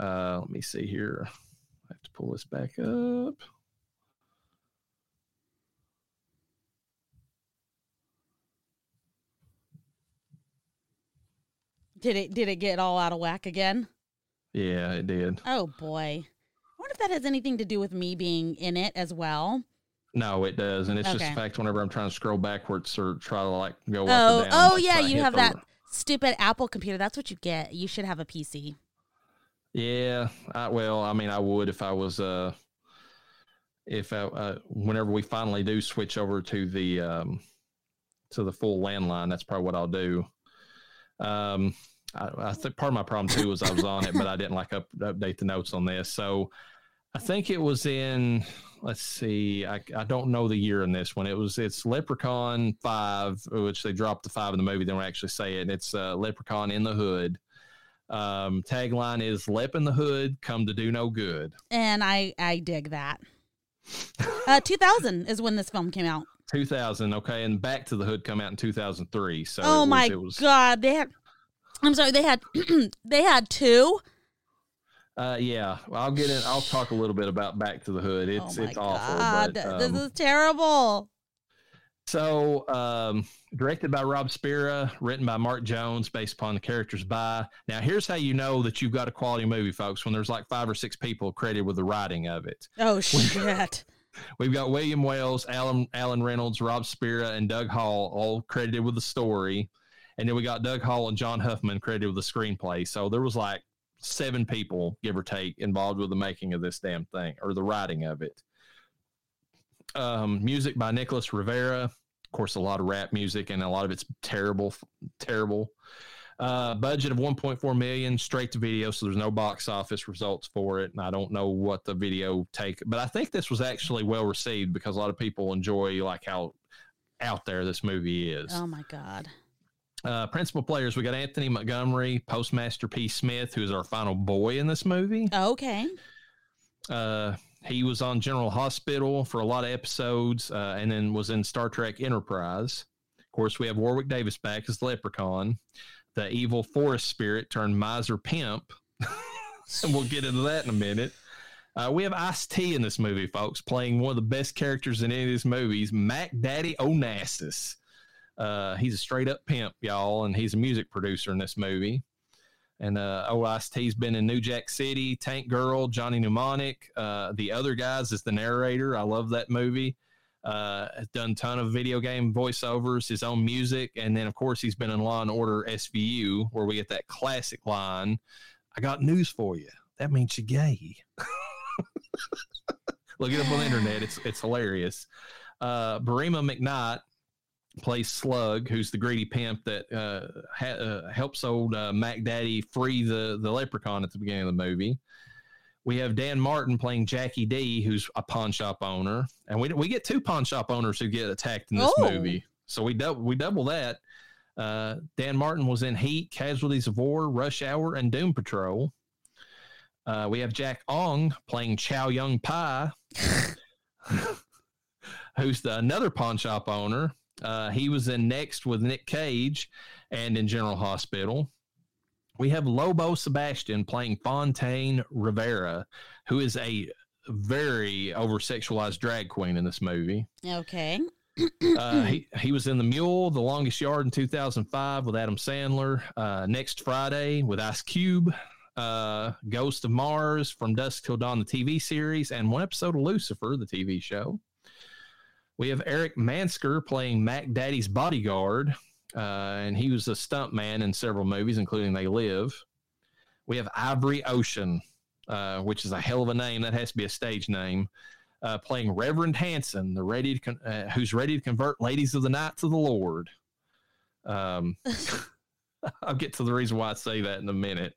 Uh, let me see here. I have to pull this back up. Did it did it get all out of whack again? Yeah, it did. Oh boy, I wonder if that has anything to do with me being in it as well. No, it does, and it's just Okay. the fact whenever I'm trying to scroll backwards or try to like go Oh, down. oh like, yeah, you have that stupid Apple computer. That's what you get. You should have a PC. Yeah, I, well, I mean, I would if I was uh, if I, uh, whenever we finally do switch over to the um, to the full landline, that's probably what I'll do. Um, I, I think part of my problem too was I was on it, but I didn't like up, update the notes on this. So I think it was in. Let's see. I, I don't know the year in this one. It was it's Leprechaun Five, which they dropped the five in the movie. They don't actually say it. It's uh, Leprechaun in the Hood. Um, tagline is "Lep in the Hood, come to do no good." And I I dig that. Uh, 2000 is when this film came out. 2000, okay, and Back to the Hood come out in 2003. So it oh was- my it was, god, they had. I'm sorry, they had *clears throat* they had two. Uh, yeah, well, I'll get in. I'll talk a little bit about Back to the Hood. It's oh it's awful, god, but this um, is terrible. So, um, directed by Rob Spera, written by Mark Jones, based upon the characters by. Now, here's how you know that you've got a quality movie, folks. When there's like five or six people credited with the writing of it, Oh *laughs* shit. we've got William Wells, Alan Alan Reynolds, Rob Spera, and Doug Hall all credited with the story. And then we got Doug Hall and John Huffman credited with the screenplay. So there was like seven people, give or take, involved with the making of this damn thing or the writing of it. Um, music by Nicholas Rivera. Of course, a lot of rap music, and a lot of it's terrible, terrible. Uh, budget of 1.4 million, straight to video, so there's no box office results for it. And I don't know what the video take, but I think this was actually well received because a lot of people enjoy like how out there this movie is. Oh my god. Uh, principal players, we got Anthony Montgomery, Postmaster P. Smith, who's our final boy in this movie. Okay. Uh, he was on General Hospital for a lot of episodes, uh, and then was in Star Trek Enterprise. Of course, we have Warwick Davis back as Leprechaun, the evil forest spirit turned miser pimp, *laughs* and we'll get into that in a minute. Uh, we have Ice T in this movie, folks, playing one of the best characters in any of these movies, Mac Daddy Onassis. Uh, he's a straight up pimp, y'all, and he's a music producer in this movie. And uh, Ice T's been in New Jack City, Tank Girl, Johnny Mnemonic. Uh, the other guys is the narrator. I love that movie. Uh, has done ton of video game voiceovers, his own music, and then of course he's been in Law and Order SVU, where we get that classic line, "I got news for you. That means you're gay." *laughs* Look it up on the internet. It's it's hilarious. Uh, Barima McKnight plays Slug, who's the greedy pimp that uh, ha- uh, helps old uh, Mac Daddy free the the leprechaun at the beginning of the movie. We have Dan Martin playing Jackie D, who's a pawn shop owner, and we we get two pawn shop owners who get attacked in this Oh. movie. So we double we double that. Uh, Dan Martin was in Heat, Casualties of War, Rush Hour, and Doom Patrol. Uh, we have Jack Ong playing Chow Young Pai, *laughs* who's the, another pawn shop owner. Uh, he was in Next with Nick Cage and in General Hospital. We have Lobo Sebastian playing Fontaine Rivera, who is a very over sexualized drag queen in this movie. Okay. Uh, he, he was in The Mule, The Longest Yard in 2005 with Adam Sandler. Uh, Next Friday with Ice Cube. Uh, Ghost of Mars from Dusk Till Dawn, the TV series, and one episode of Lucifer, the TV show. We have Eric Mansker playing Mac Daddy's bodyguard, uh, and he was a stunt man in several movies, including They Live. We have Ivory Ocean, uh, which is a hell of a name. That has to be a stage name. Uh, playing Reverend Hanson, the ready con- uh, who's ready to convert ladies of the night to the Lord. Um, *laughs* I'll get to the reason why I say that in a minute.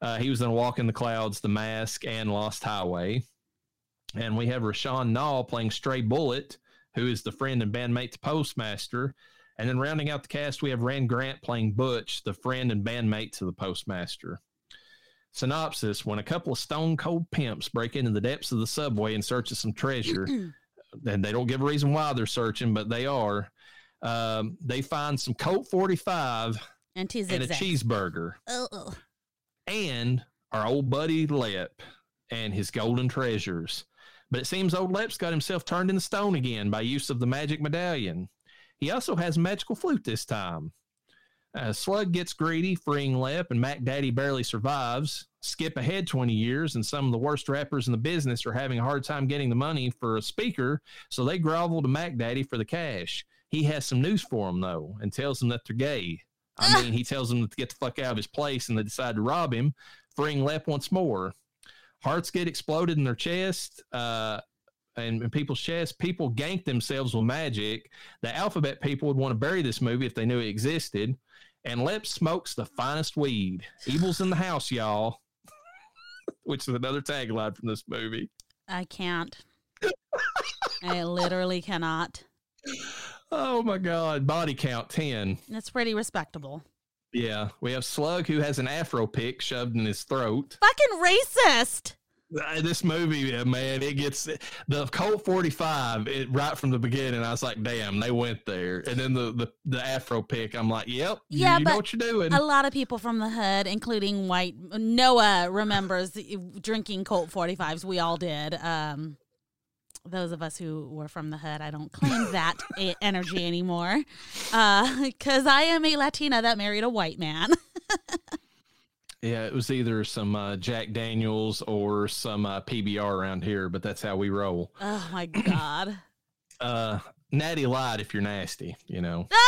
Uh, he was in Walk in the Clouds, The Mask, and Lost Highway. And we have Rashaan Nall playing Stray Bullet, who is the friend and bandmate to Postmaster. And then rounding out the cast, we have Rand Grant playing Butch, the friend and bandmate to the Postmaster. Synopsis When a couple of stone cold pimps break into the depths of the subway in search of some treasure, *clears throat* and they don't give a reason why they're searching, but they are, um, they find some Colt 45 And and a cheeseburger Ugh. and our old buddy Lep and his golden treasures. But it seems old Lep's got himself turned into stone again by use of the magic medallion. He also has a magical flute this time. Uh, Slug gets greedy, freeing Lep, and Mac Daddy barely survives. Skip ahead 20 years, and some of the worst rappers in the business are having a hard time getting the money for a speaker, so they grovel to Mac Daddy for the cash. He has some news for them, though, and tells them that they're gay. I mean, he tells them to get the fuck out of his place, and they decide to rob him, freeing Lep once more. Hearts get exploded in their chest, uh, and in people's chests. People gank themselves with magic. The alphabet people would want to bury this movie if they knew it existed. And Lep smokes the finest weed. Evil's in the house, y'all. *laughs* Which is another tagline from this movie. I can't. I literally cannot. *laughs* Oh my God. Body count 10. That's pretty respectable. Yeah. We have Slug who has an afro pick shoved in his throat. Fucking racist. Uh, This movie, yeah, man, it gets the Colt 45 it, right from the beginning. I was like, damn, they went there. And then the, the, the afro pick, I'm like, yep, you- Yeah, you, but know what you're doing. A lot of people from the hood, including white Noah, remembers drinking Colt 45s. We all did. Um, those of us who were from the hood, I don't claim that *laughs* energy anymore because I am a Latina that married a white man. *laughs* Yeah, it was either some uh, Jack Daniels or some uh, PBR around here, but that's how we roll. oh my God. *clears throat* Uh, natty light if you're nasty, you know. *laughs*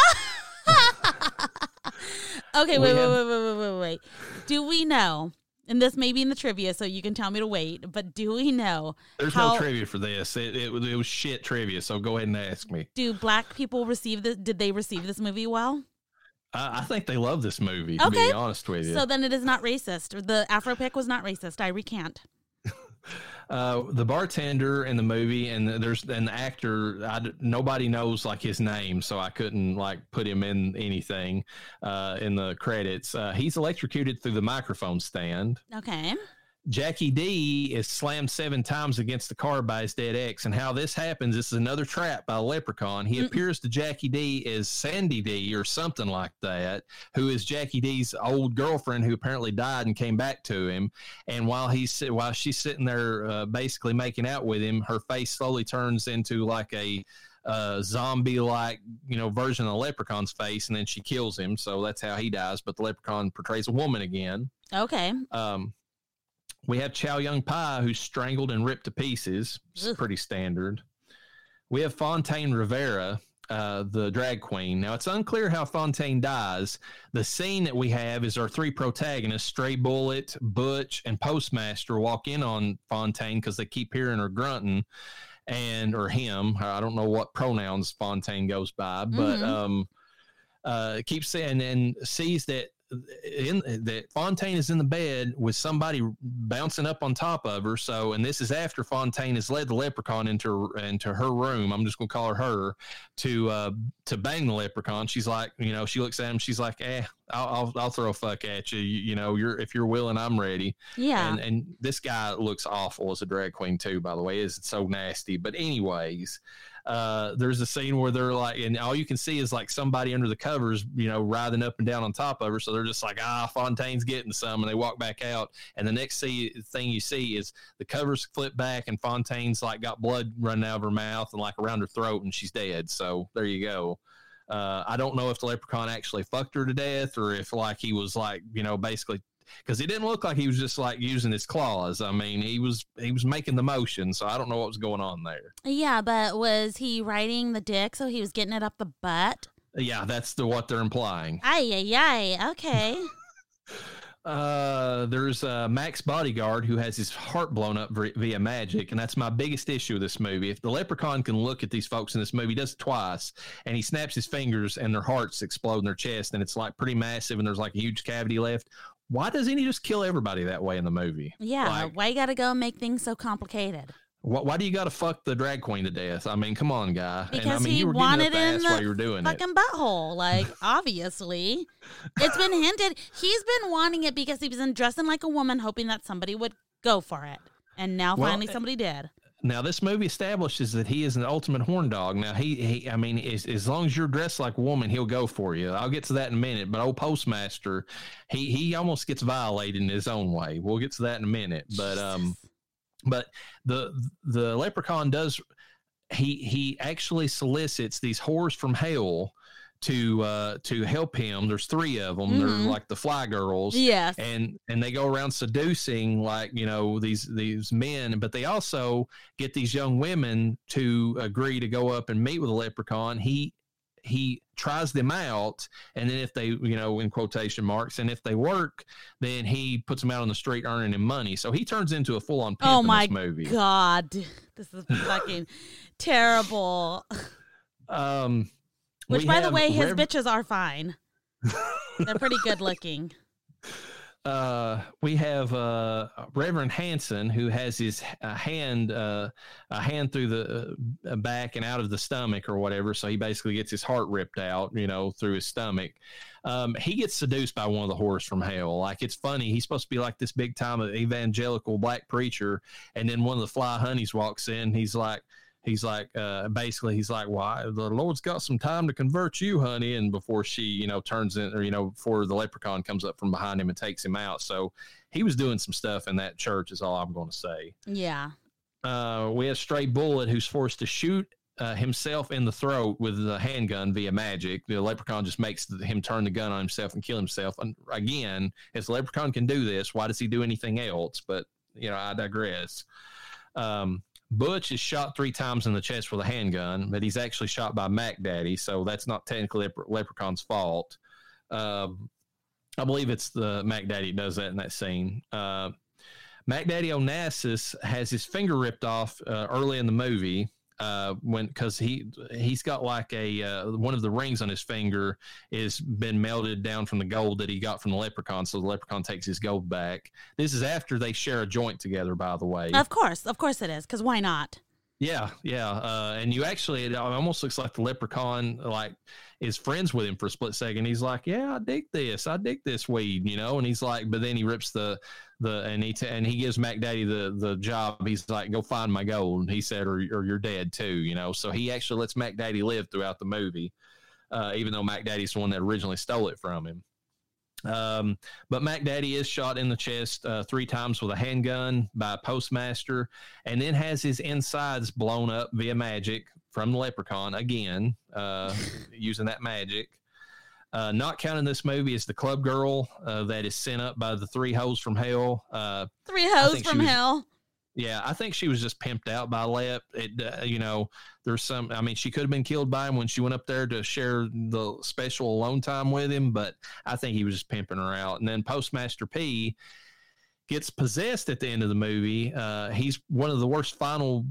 Okay, wait, wait, wait, wait, wait, wait, wait. Do we know? And this may be in the trivia, so you can tell me to wait. But do we know? There's how, no trivia for this. It, it, was- it was shit trivia. So go ahead and ask me. Do black people receive this? Did they receive this movie well? I, I think they love this movie. Okay. To be honest with you, So then it is not racist. The Afro pick was not racist. I recant. Uh, the bartender in the movie and the, there's an actor. I nobody knows like his name, so I couldn't like put him in anything uh, in the credits. Uh, he's electrocuted through the microphone stand. Okay. Jackie D is slammed seven times against the car by his dead ex. And how this happens, this is another trap by a leprechaun. He Mm. appears to Jackie D as Sandy D or something like that, who is Jackie D's old girlfriend who apparently died and came back to him. And while he's while she's sitting there uh, basically making out with him, her face slowly turns into like a uh, zombie like you know version of the leprechaun's face, and then she kills him. So that's how he dies. But the leprechaun portrays a woman again. Okay. Um, we have Chow Young Pai, who's strangled and ripped to pieces. It's Ugh. pretty standard. We have Fontaine Rivera, uh, the drag queen. Now, it's unclear how Fontaine dies. The scene that we have is our three protagonists, Stray Bullet, Butch, and Postmaster, walk in on Fontaine because they keep hearing her grunting and or him. I don't know what pronouns Fontaine goes by, but Mhm. um, uh, keeps saying and sees that in that Fontaine is in the bed with somebody bouncing up on top of her. So, and this is after Fontaine has led the leprechaun into into her room. I'm just gonna call her her to uh, to bang the leprechaun. She's like, you know, she looks at him. She's like, eh, I'll I'll, I'll throw a fuck at you. you. You know, you're if you're willing, I'm ready. Yeah. And and this guy looks awful as a drag queen too. By the way, is so nasty. But anyways, uh, there's a scene where they're like, and all you can see is like somebody under the covers, you know, writhing up and down on top of her. So they're just like, ah, Fontaine's getting some, and they walk back out. And the next see, thing you see is the covers flip back, and Fontaine's like got blood running out of her mouth and like around her throat, and she's dead. So there you go. Uh, I don't know if the leprechaun actually fucked her to death or if like he was like, you know, basically because he didn't look like he was just like using his claws. I mean, he was he was making the motion, so I don't know what was going on there. yeah, but was he riding the dick so he was getting it up the butt? Yeah, that's the what they're implying. Ay, ay, ay. Okay. *laughs* *laughs* Uh, there's uh, Max Bodyguard who has his heart blown up via, via magic, and that's my biggest issue with this movie. If the leprechaun can look at these folks in this movie, he does it twice, and he snaps his fingers, and their hearts explode in their chest, and it's like pretty massive, and there's like a huge cavity left. Why doesn't he just kill everybody that way in the movie? Yeah. Like- why you got to go make things so complicated? Why, why do you got to fuck the drag queen to death? I mean, come on, guy. and I Because mean, he you were wanted getting it in the while you were doing it. Fucking butthole. Like, *laughs* obviously. It's been hinted. He's been wanting it because he was in dressing like a woman, hoping that somebody would go for it. And now Well, finally eh, somebody did. Now, this movie establishes that he is an ultimate horn dog. Now, he, he I mean, as, as long as you're dressed like a woman, he'll go for you. I'll get to that in a minute. But old Postmaster, he he almost gets violated in his own way. We'll get to that in a minute. But um, but the the leprechaun does he he actually solicits these whores from hell to uh to help him. There's three of them. Mhm. They're like the fly girls Yes. and and they go around seducing like you know these these men but they also get these young women to agree to go up and meet with a leprechaun he he tries them out and then if they you know in quotation marks and if they work then he puts them out on the street earning them money so he turns into a full-on pimp Oh my movie God. *laughs* This is *laughs* fucking terrible. um Which, we by the way, his bitches are fine. *laughs* They're pretty good looking. uh, we have uh, Reverend Hanson who has his uh, hand uh, a hand through the uh, back and out of the stomach or whatever. So he basically gets his heart ripped out, you know, through his stomach. Um, he gets seduced by one of the whores from hell. Like it's funny. He's supposed to be like this big time evangelical black preacher, and then one of the fly honeys walks in. He's like. He's like, uh, basically, he's like, "Why the Lord's got some time to convert you, honey?" And before she, you know, turns in, or you know, before the leprechaun comes up from behind him and takes him out. So he was doing some stuff in that church. Is all I'm going to say. Yeah. Uh, we have Stray Bullet, who's forced to shoot uh, himself in the throat with a handgun via magic. The leprechaun just makes the, him turn the gun on himself and kill himself. And again, if the leprechaun can do this, why does he do anything else? But you know, I digress. Um, Butch is shot three times in the chest with a handgun, but he's actually shot by Mac Daddy, so that's not technically Lepre- Leprechaun's fault. Um, I believe it's the Mac Daddy does that in that scene. Uh, Mac Daddy Onassis has his finger ripped off uh, early in the movie uh, when because he he's got like a uh, one of the rings on his finger is been melted down from the gold that he got from the leprechaun, so the leprechaun takes his gold back. This is after they share a joint together, by the way. Of course, of course it is, because why not? Yeah, yeah, uh, and you actually it almost looks like the leprechaun like is friends with him for a split second. He's like, "Yeah, I dig this. I dig this weed," you know. And he's like, but then he rips the the and he t- and he gives Mac Daddy the the job. He's like, "Go find my gold." And he said, "Or or you're dead too," you know. So he actually lets Mac Daddy live throughout the movie, uh, even though Mac Daddy's the one that originally stole it from him. Um, but Mac Daddy is shot in the chest uh, three times with a handgun by a postmaster, and then has his insides blown up via magic from the leprechaun again, uh, *laughs* using that magic. Uh, not counting this movie is the club girl uh, that is sent up by the three hoes from hell. Uh, Three hoes from was- hell. yeah, I think she was just pimped out by Lep. It, uh, you know, there's some. I mean, she could have been killed by him when she went up there to share the special alone time with him, but I think he was just pimping her out. And then Postmaster P gets possessed at the end of the movie. Uh, he's one of the worst final,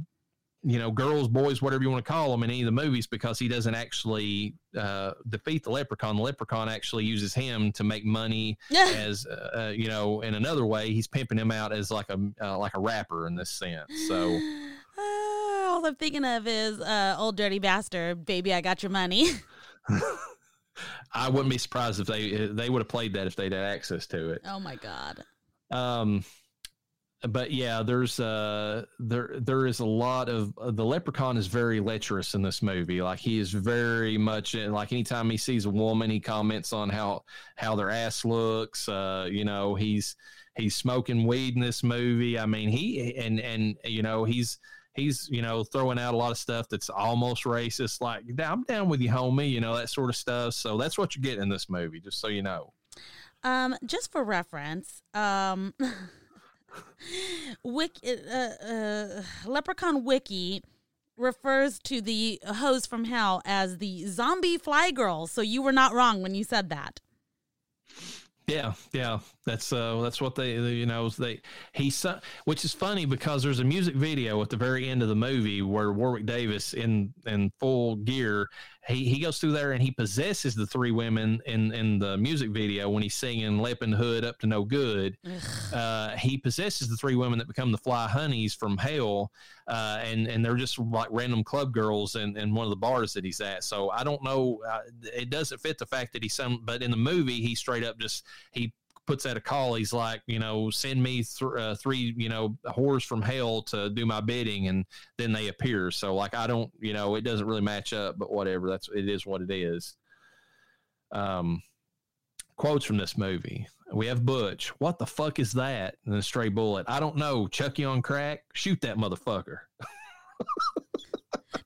you know, girls, boys, whatever you want to call them in any of the movies because he doesn't actually uh, defeat the leprechaun. The leprechaun actually uses him to make money *laughs* as uh, you know in another way he's pimping him out as like a uh, like a rapper in this sense so Uh, *gasps* all I'm thinking of is uh, old dirty bastard, baby. I got your money. *laughs* i wouldn't be surprised if they they would have played that if they'd had access to it oh my god. um but yeah there's uh there there is a lot of uh, the leprechaun is very lecherous in this movie like he is very much in like anytime he sees a woman he comments on how how their ass looks uh you know he's he's smoking weed in this movie i mean he and and you know he's he's you know throwing out a lot of stuff that's almost racist like i'm down with you homie you know that sort of stuff so that's what you get in this movie just so you know Um, just for reference, um, *laughs* Wiki, uh, uh, Leprechaun Wiki refers to the hoes from hell as the zombie fly girls. So you were not wrong when you said that. Yeah, yeah, that's uh, that's what they, they you know, they he su- which is funny because there's a music video at the very end of the movie where Warwick Davis in in full gear he he goes through there and he possesses the three women in in the music video when he's singing Lepin Hood up to no good. Uh, he possesses the three women that become the fly honeys from hell, uh, and and they're just like random club girls in, in one of the bars that he's at. So I don't know. Uh, it doesn't fit the fact that he's some, but in the movie he straight up just he puts out a call. He's like, you know, send me th- uh, three, you know, whores from hell to do my bidding, and then they appear. So like, I don't, you know, it doesn't really match up, but whatever. That's it is what it is. Um, quotes from this movie. We have Butch. What the fuck is that? And then Stray Bullet. I don't know. Chucky on crack. Shoot that motherfucker.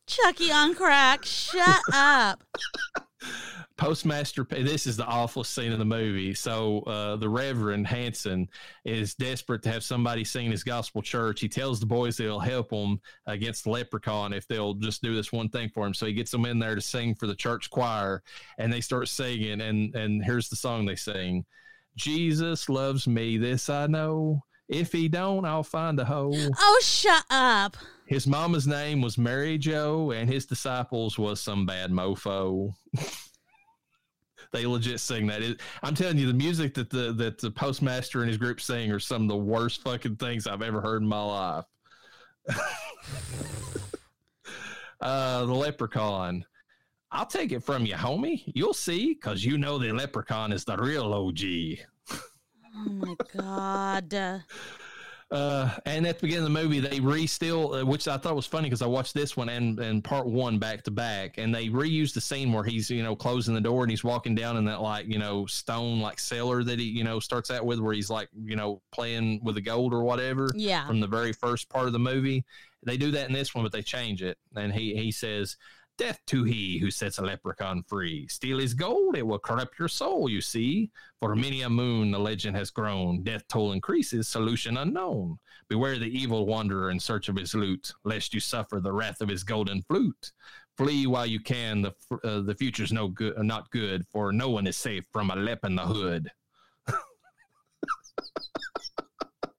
Chucky on crack. Shut up. *laughs* Postmaster, this is the awful scene in the movie. So uh, the Reverend Hanson is desperate to have somebody sing his gospel church. He tells the boys that he'll help them against the leprechaun if they'll just do this one thing for him. So he gets them in there to sing for the church choir, and they start singing. And and here's the song they sing: Jesus loves me, this I know. If he don't, I'll find a hole. Oh, shut up. His mama's name was Mary Joe, and his disciples was some bad mofo. *laughs* they legit sing that. It, I'm telling you, the music that the that the postmaster and his group sing are some of the worst fucking things I've ever heard in my life. *laughs* uh, the leprechaun. I'll take it from you, homie. You'll see, because you know the leprechaun is the real OG. Oh my god. Uh, and at the beginning of the movie, they re-still, uh, which I thought was funny because I watched this one and, and part one back to back, and they reused the scene where he's you know closing the door and he's walking down in that like you know stone like cellar that he you know starts out with where he's like you know playing with the gold or whatever Yeah. from the very first part of the movie. They do that in this one, but they change it, and he he says. Death to he who sets a leprechaun free. Steal his gold, it will corrupt your soul, you see. For many a moon the legend has grown. Death toll increases, solution unknown. Beware the evil wanderer in search of his loot, lest you suffer the wrath of his golden flute. Flee while you can. The uh, the future's no good, uh, not good, for no one is safe from a lep in the hood.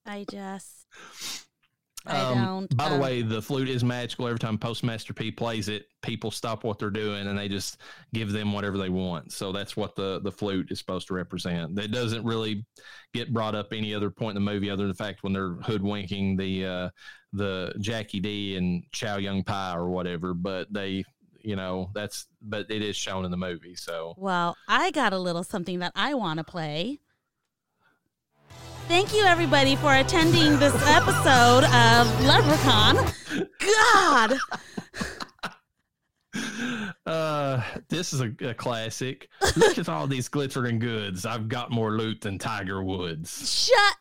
I just. I Um, don't. by the um, way, the flute is magical. Every time Postmaster P plays it, people stop what they're doing and they just give them whatever they want. So that's what the the flute is supposed to represent. It doesn't really get brought up any other point in the movie other than the fact when they're hoodwinking the uh, the Jackie D and Chow Young Pie or whatever. But they, you know, that's but it is shown in the movie. So Well, I got a little something that I want to play. Thank you, everybody, for attending this episode of Leprechaun. God, *laughs* uh, this is a, a classic. Look at all these glittering goods. I've got more loot than Tiger Woods. shut.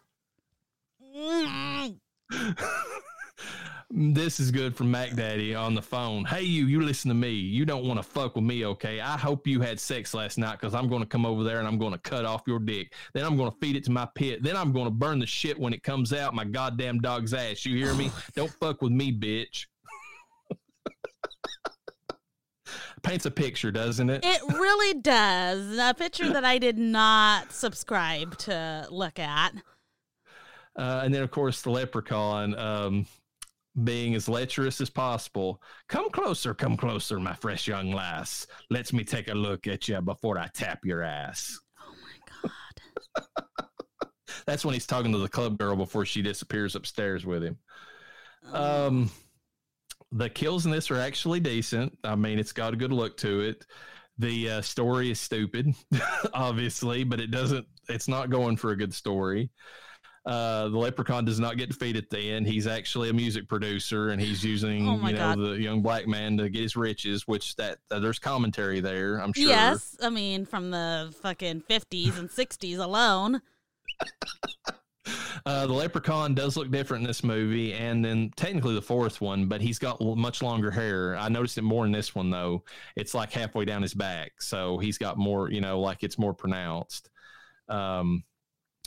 *laughs* *laughs* This is good from Mac Daddy on the phone. Hey, you, you listen to me. You don't want to fuck with me, okay? I hope you had sex last night because I'm going to come over there and I'm going to cut off your dick. Then I'm going to feed it to my pit. Then I'm going to burn the shit when it comes out my goddamn dog's ass. You hear me? *sighs* don't fuck with me, bitch. *laughs* Paints a picture, doesn't it? It really does. A picture that I did not subscribe to look at. Uh, and then, of course, the leprechaun um, being as lecherous as possible. Come closer, come closer, my fresh young lass. Let me take a look at you before I tap your ass. Oh my god. *laughs* That's when he's talking to the club girl before she disappears upstairs with him. Um, the kills in this are actually decent. I mean, it's got a good look to it. The uh, story is stupid, *laughs* obviously, but it doesn't. It's not going for a good story. Uh, the leprechaun does not get defeated at the end. He's actually a music producer, and he's using Oh you know God. the young black man to get his riches. Which that uh, there's commentary there. I'm sure. Yes, I mean from the fucking fifties and sixties alone. *laughs* Uh, the leprechaun does look different in this movie, and then technically the fourth one, but he's got l- much longer hair. I noticed it more in this one though. It's like halfway down his back, so he's got more. You know, like it's more pronounced. Um,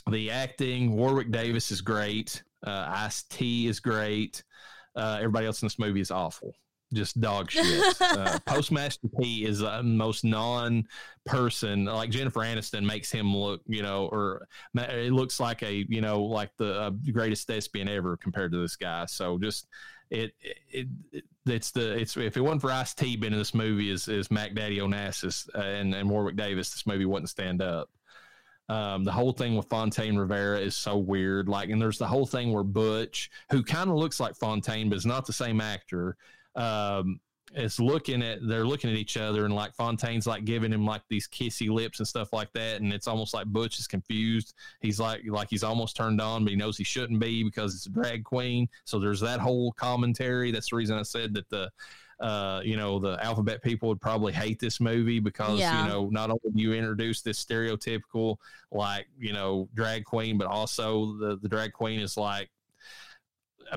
the acting, Warwick Davis is great. Uh, Ice T is great. Uh, everybody else in this movie is awful, just dog shit. uh, *laughs* Postmaster P is the most non-person. Like Jennifer Aniston makes him look, you know, or it looks like a, you know, like the uh, greatest thespian ever compared to this guy. So just it, it, it it's the it's if it wasn't for Ice T being in this movie is is Mac Daddy Onassis uh, and and Warwick Davis, this movie wouldn't stand up. Um, the whole thing with Fontaine Rivera is so weird. Like, and there's the whole thing where Butch, who kind of looks like Fontaine, but is not the same actor, um, is looking at they're looking at each other, and like Fontaine's like giving him like these kissy lips and stuff like that, and it's almost like Butch is confused. He's like like he's almost turned on, but he knows he shouldn't be because it's a drag queen. So there's that whole commentary. That's the reason I said that the uh, you know, the alphabet people would probably hate this movie because, Yeah. you know, not only do you introduce this stereotypical, like, you know, drag queen, but also the, the drag queen is like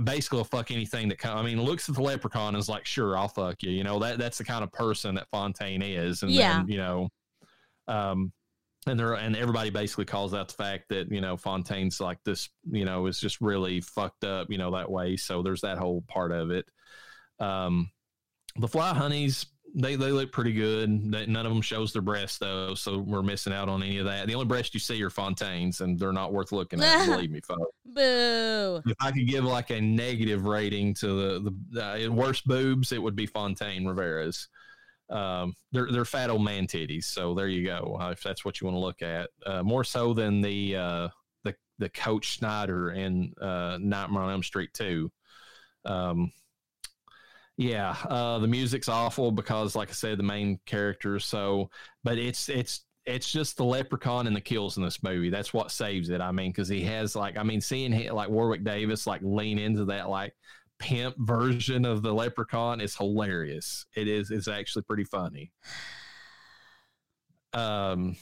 basically a fuck anything that comes. I mean, looks at the leprechaun and is like, sure, I'll fuck you. You know, that that's the kind of person that Fontaine is. And Yeah. then, you know, um, and there and everybody basically calls out the fact that you know Fontaine's like this, you know, is just really fucked up, you know, that way. So there's that whole part of it. Um, the fly honeys, they they look pretty good. None of them shows their breasts though, so we're missing out on any of that. The only breasts you see are Fontaine's, and they're not worth looking at. *laughs* believe me, folks. Boo. If I could give like a negative rating to the the uh, worst boobs, it would be Fontaine Rivera's. Um, they're they're fat old man titties, so there you go. Uh, if that's what you want to look at, uh, more so than the uh, the the Coach Snyder in uh, Nightmare on Elm Street two. Um, yeah, uh, the music's awful because, like I said, the main characters. So, but it's it's it's just the leprechaun and the kills in this movie. That's what saves it. I mean, because he has like, I mean, seeing he, like Warwick Davis like lean into that like pimp version of the leprechaun is hilarious. It is. It's actually pretty funny. Um.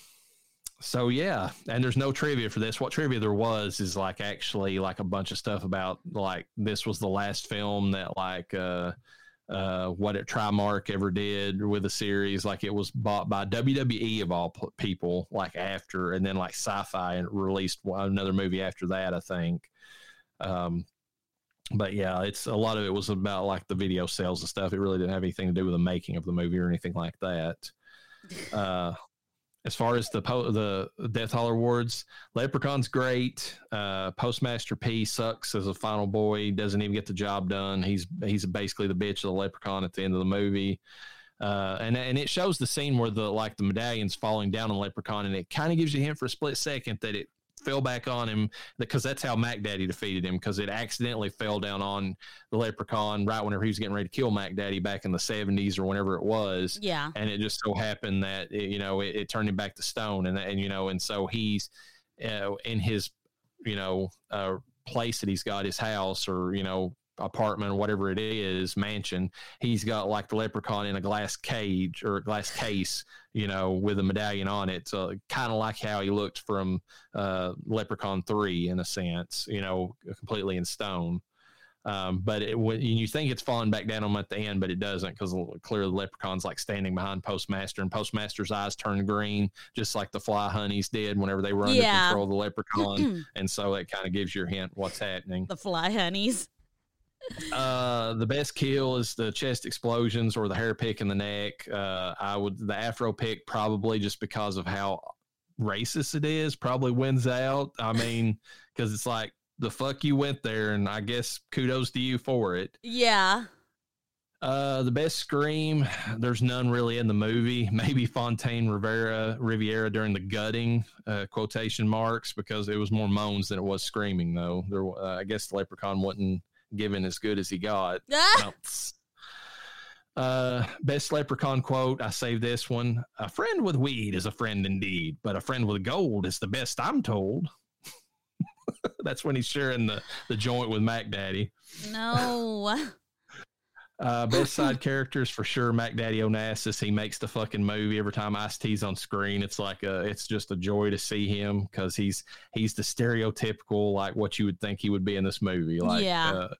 So yeah, and there's no trivia for this. What trivia there was is like actually like a bunch of stuff about like this was the last film that like uh uh what it Trimark ever did with a series. Like it was bought by WWE of all p- people. Like after, and then like Sci-Fi and released another movie after that. I think. Um, but yeah, it's a lot of it was about like the video sales and stuff. It really didn't have anything to do with the making of the movie or anything like that. *laughs* Uh, as far as the po- the Death Holler awards, Leprechaun's great. Uh, Postmaster P sucks as a final boy. Doesn't even get the job done. He's he's basically the bitch of the Leprechaun at the end of the movie. Uh, and and it shows the scene where the like the medallions falling down on Leprechaun, and it kind of gives you a hint for a split second that it fell back on him because that's how Mac Daddy defeated him because it accidentally fell down on the Leprechaun right whenever he was getting ready to kill Mac Daddy back in the seventies or whenever it was. Yeah. And it just so happened that it, you know it, it turned him back to stone, and and you know, and so he's uh, in his you know uh, place that he's got his house or you know apartment or whatever it is mansion he's got like the leprechaun in a glass cage or a glass case you know with a medallion on it so kind of like how he looked from uh leprechaun 3 in a sense you know completely in stone um, but it, when you think it's falling back down on him at the end, but it doesn't because clearly the leprechaun's like standing behind Postmaster, and Postmaster's eyes turn green, just like the fly honeys did whenever they were under Yeah. control of the leprechaun. *clears throat* and so it kind of gives you a hint what's happening. The fly honeys. Uh, the best kill is the chest explosions or the hair pick in the neck. Uh, I would the afro pick probably just because of how racist it is probably wins out. I *laughs* mean, because it's like the fuck you went there, and I guess kudos to you for it. Yeah. Uh, the best scream, there's none really in the movie. *laughs* Maybe Fontaine Rivera Riviera during the gutting uh, quotation marks because it was more moans than it was screaming. Though there, uh, I guess the Leprechaun wasn't given as good as he got. *laughs* Uh, best leprechaun quote. I saved this one. A friend with weed is a friend indeed, but a friend with gold is the best I'm told. *laughs* That's when he's sharing the, the joint with Mac Daddy. No. *laughs* Uh, best side characters for sure. Mac Daddy Onassis. He makes the fucking movie every time Ice T's on screen. It's like a, it's just a joy to see him because he's he's the stereotypical like what you would think he would be in this movie. Like, Yeah. Uh,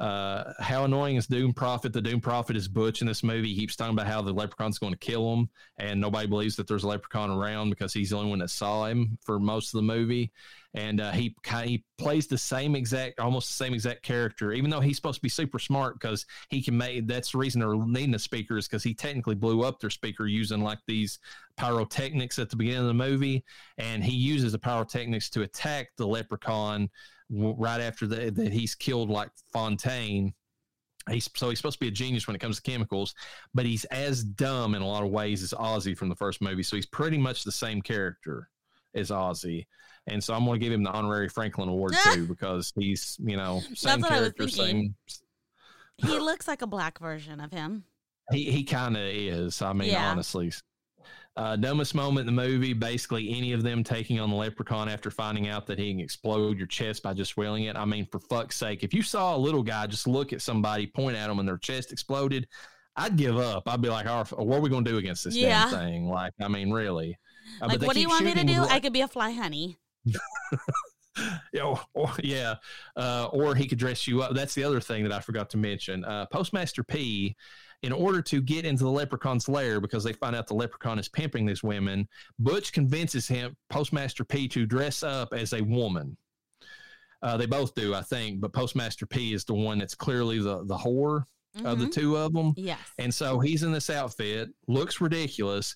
uh, how annoying is Doom Prophet? The Doom Prophet is Butch in this movie. He keeps talking about how the leprechaun's going to kill him, and nobody believes that there's a leprechaun around because he's the only one that saw him for most of the movie. And uh, he he plays the same exact, almost the same exact character, even though he's supposed to be super smart because he can make. That's the reason they're needing a speaker is because he technically blew up their speaker using like these pyrotechnics at the beginning of the movie, and he uses the pyrotechnics to attack the leprechaun right after the, that he's killed like Fontaine. He's so he's supposed to be a genius when it comes to chemicals, but he's as dumb in a lot of ways as Ozzy from the first movie. So he's pretty much the same character as Ozzy. And so I'm going to give him the honorary Franklin Award *laughs* too because he's you know same what I was character, same. he looks like a black version of him. He he kind of is. I mean, Yeah. honestly. Uh, dumbest moment in the movie, basically any of them taking on the leprechaun after finding out that he can explode your chest by just willing it. I mean, for fuck's sake, if you saw a little guy just look at somebody, point at them, and their chest exploded, I'd give up. I'd be like, "Oh, what are we going to do against this Yeah. damn thing? Like, I mean, really? Uh, like, what do you want me to do? with I could be a fly honey. *laughs* Yeah, or, yeah, uh, or he could dress you up. That's the other thing that I forgot to mention. Uh, Postmaster P, in order to get into the leprechaun's lair, because they find out the leprechaun is pimping these women, Butch convinces him, Postmaster P, to dress up as a woman. Uh, they both do, I think, but Postmaster P is the one that's clearly the the whore of the Mhm. two of them. Yes. And so he's in this outfit, looks ridiculous.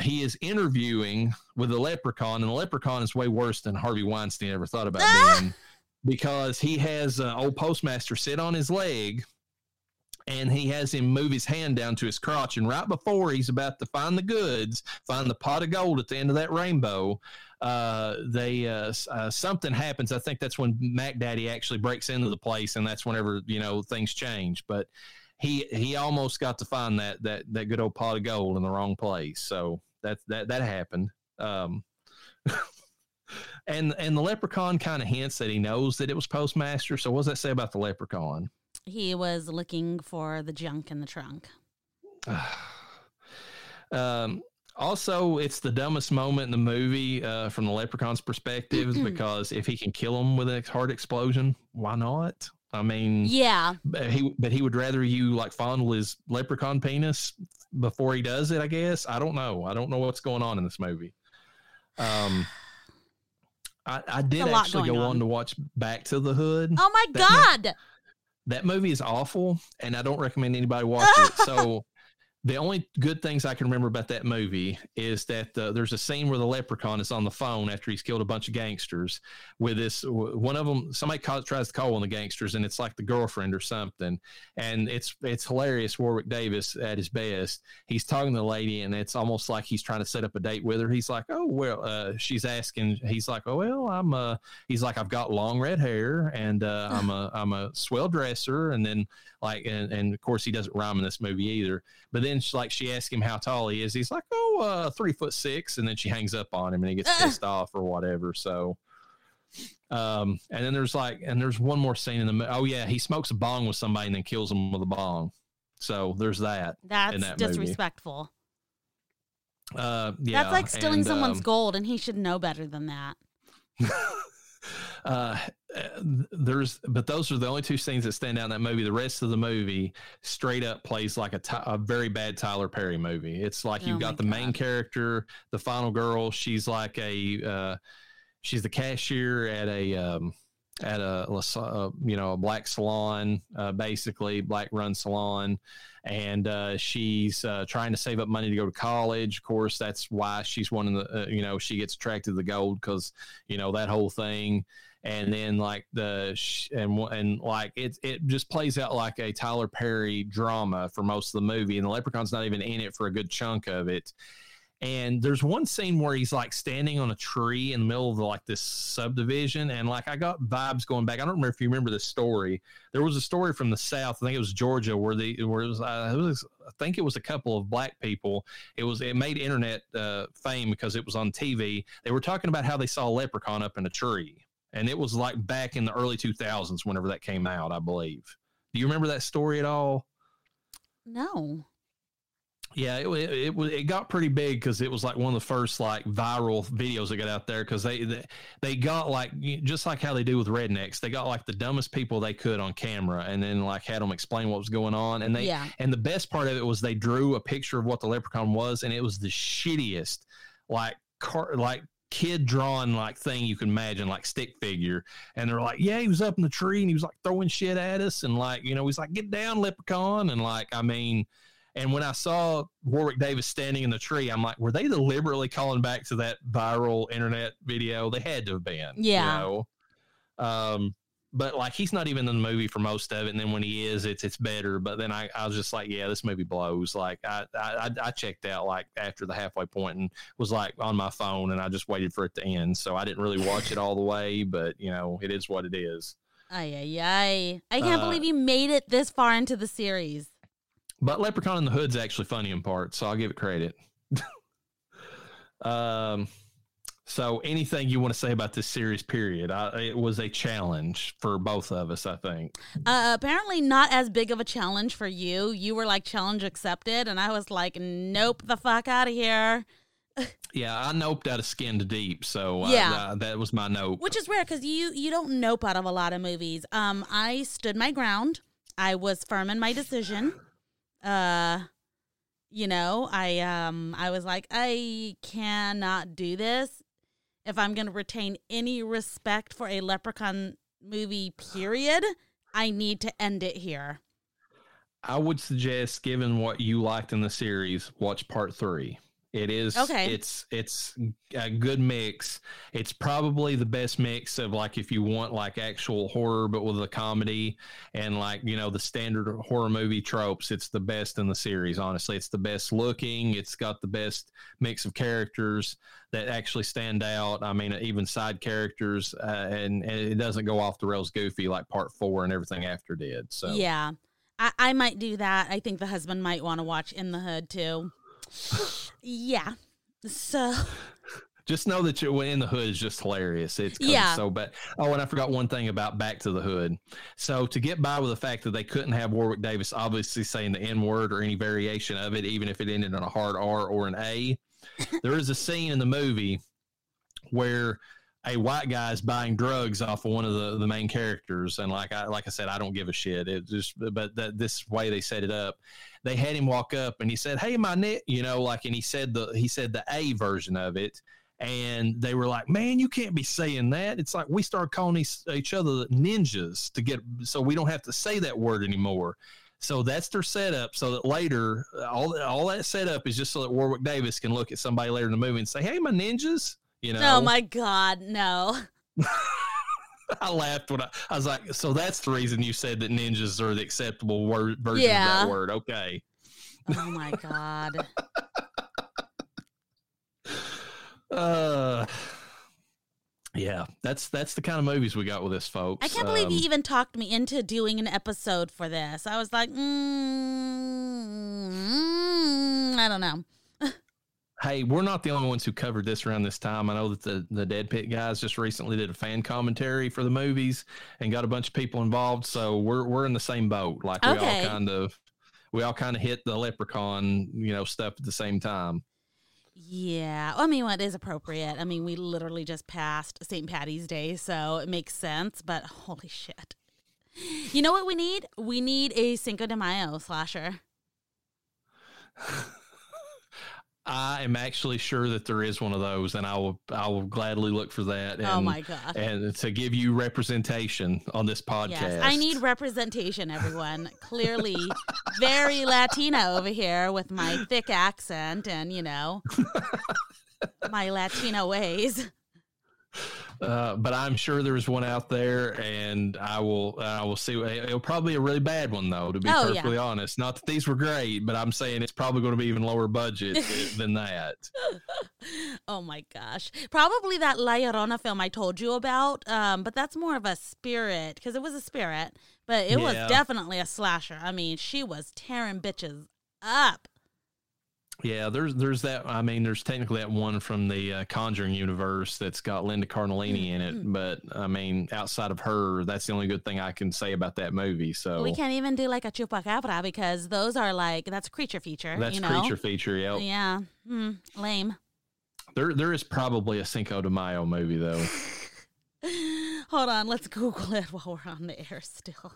He is interviewing with the leprechaun, and the leprechaun is way worse than Harvey Weinstein ever thought about Ah! being because he has uh, old postmaster sit on his leg and he has him move his hand down to his crotch. And right before he's about to find the goods, find the pot of gold at the end of that rainbow, uh, they uh, uh, something happens. I think that's when Mac Daddy actually breaks into the place, and that's whenever you know things change. But he he almost got to find that that that good old pot of gold in the wrong place. So that that that happened. Um, *laughs* and and the leprechaun kind of hints that he knows that it was postmaster. So what does that say about the leprechaun? He was looking for the junk in the trunk. *sighs* um, also, it's the dumbest moment in the movie uh, from the leprechaun's perspective *clears throat* because if he can kill him with a hard explosion, why not? I mean, Yeah. but he but he would rather you like fondle his leprechaun penis before he does it. I guess I don't know. I don't know what's going on in this movie. Um, I, I did actually go on. on. to watch Back to the Hood. Oh my That God. That movie is awful, and I don't recommend anybody watch it. *laughs* So the only good things I can remember about that movie is that uh, there's a scene where the leprechaun is on the phone after he's killed a bunch of gangsters with this one of them somebody calls, tries to call one of the gangsters and it's like the girlfriend or something. And it's it's hilarious Warwick Davis at his best. He's talking to the lady and it's almost like he's trying to set up a date with her. He's like oh well uh, she's asking he's like oh well I'm uh he's like I've got long red hair and uh, *laughs* I'm a I'm a swell dresser. And then like and, and of course he doesn't rhyme in this movie either. But then she, like she asks him how tall he is he's like oh uh three foot six and then she hangs up on him and he gets pissed off or whatever so um and then there's like and there's one more scene in the mo- oh yeah he smokes a bong with somebody and then kills him with a bong so there's that That's that movie. disrespectful. uh yeah That's like stealing and, someone's um, gold, and he should know better than that. *laughs* uh, there's but those are the only two scenes that stand out in that movie. The rest of the movie straight up plays like a a very bad tyler perry movie. It's like Oh you've my got the main character the final girl. She's like a uh, she's the cashier at a um, at a you know a black salon uh, basically black run salon and uh, she's uh, trying to save up money to go to college. Of course that's why she's one of the uh, you know she gets attracted to the gold because you know that whole thing. And then like the and and like it it just plays out like a Tyler Perry drama for most of the movie. And the leprechaun's not even in it for a good chunk of it and there's one scene where he's like standing on a tree in the middle of like this subdivision and like i got vibes going back. I don't remember if you remember this story. There was a story from the south. I think it was georgia where the where it was, uh, it was i think it was a couple of black people. It was it made internet uh, fame because it was on tv they were talking about how they saw a leprechaun up in a tree. And it was like back in the early 2000s whenever that came out i believe. Do you remember that story at all? No. Yeah, it it, it, it got pretty big because it was like one of the first like viral videos that got out there because they, they they got like just like how they do with rednecks, they got like the dumbest people they could on camera and then like had them explain what was going on and they yeah. and the best part of it was they drew a picture of what the leprechaun was and it was the shittiest like car like kid drawn like thing you can imagine like stick figure and they're like yeah he was up in the tree and he was like throwing shit at us and like you know he's like get down leprechaun and like i mean and when I saw Warwick Davis standing in the tree, I'm like, were they deliberately calling back to that viral internet video? They had to have been. Yeah. You know? Um, but like he's not even in the movie for most of it, and then when he is, it's it's better. But then I, I was just like, yeah, this movie blows. Like I, I I checked out like after the halfway point and was like on my phone, and I just waited for it to end. So I didn't really watch it all the way, but you know, it is what it is. Ay, ay, ay. I can't Uh, believe you made it this far into the series. But Leprechaun in the Hood's actually funny in parts, so I'll give it credit. *laughs* um, so anything you want to say about this series? Period. I, it was a challenge for both of us, I think. Uh, apparently, not as big of a challenge for you. You were like, challenge accepted. And I was like, nope, the fuck out of here. *laughs* Yeah, I noped out of Skin to Deep, so I- Yeah. I- that was my nope. Which is rare because you, you don't nope out of a lot of movies. Um, I stood my ground. I was firm in my decision. Uh, you know, I um I was like, I cannot do this if I'm gonna retain any respect for a leprechaun movie, period. I need to end it here. I would suggest, given what you liked in the series, watch part three. It is Okay. It's it's a good mix. It's probably the best mix of like if you want like actual horror, but with a comedy and like you know the standard horror movie tropes. It's the best in the series. Honestly, it's the best looking. It's got the best mix of characters that actually stand out. I mean, even side characters, uh, and, and it doesn't go off the rails goofy like part four and everything after did. So Yeah. I, I might do that. I think the husband might want to watch In the Hood too. Yeah. So just know that you're in the hood is just hilarious. It's Yeah. so bad. Oh, and I forgot one thing about Back to the Hood. So to get by with the fact that they couldn't have Warwick Davis obviously saying the N word or any variation of it, even if it ended on a hard R or an A, there is a scene in the movie where a white guy is buying drugs off of one of the, the main characters, and like I like I said, I don't give a shit. It just but that this way they set it up, they had him walk up and he said, "Hey, my net," you know, like, and he said the he said the A version of it, and they were like, "Man, you can't be saying that." It's like we start calling each, each other ninjas to get so we don't have to say that word anymore. So that's their setup. So that later, all all that setup is just so that Warwick Davis can look at somebody later in the movie and say, "Hey, my ninjas," you know. Oh my god, no. *laughs* *laughs* I laughed when I, I was like, "So that's the reason you said that ninjas are the acceptable word version Yeah. of that word." Okay. Oh my god. *laughs* Uh, yeah, that's that's the kind of movies we got with this, folks. I can't believe Um, you even talked me into doing an episode for this. I was like, mm, mm, I don't know. Hey, we're not the only ones who covered this around this time. I know that the the Dead Pit guys just recently did a fan commentary for the movies and got a bunch of people involved. So we're we're in the same boat. Like we Okay. all kind of we all kind of hit the leprechaun, you know, stuff at the same time. Yeah. I mean, what is appropriate? I mean, we literally just passed St. Patty's Day, so it makes sense, but holy shit. You know what we need? We need a Cinco de Mayo slasher. *laughs* I am actually sure that there is one of those, and I will I will gladly look for that. Oh and, oh my God. And to give you representation on this podcast, Yes, I need representation, everyone. Clearly, *laughs* very Latina over here with my thick accent and, you know, *laughs* my Latino ways. Uh, but I'm sure there's one out there, and I will I will see. It'll probably be a really bad one though, to be Oh, yeah. perfectly honest. Not that these were great, but I'm saying it's probably going to be even lower budget *laughs* than that. Oh my gosh. Probably that La Llorona film I told you about, um, but that's more of a spirit because it was a spirit, but it was definitely a slasher. I mean, she was tearing bitches up. Yeah, there's there's that. I mean, there's technically that one from the uh, Conjuring universe that's got Linda Cardellini in it, Mm-hmm. but I mean, outside of her, that's the only good thing I can say about that movie. So We can't even do like a chupacabra because those are like, that's a creature feature. that's you know? creature feature. Yep. Yeah. Hmm. lame. There there is probably a Cinco de Mayo movie though. *laughs* Hold on, let's Google it *laughs* while we're on the air still.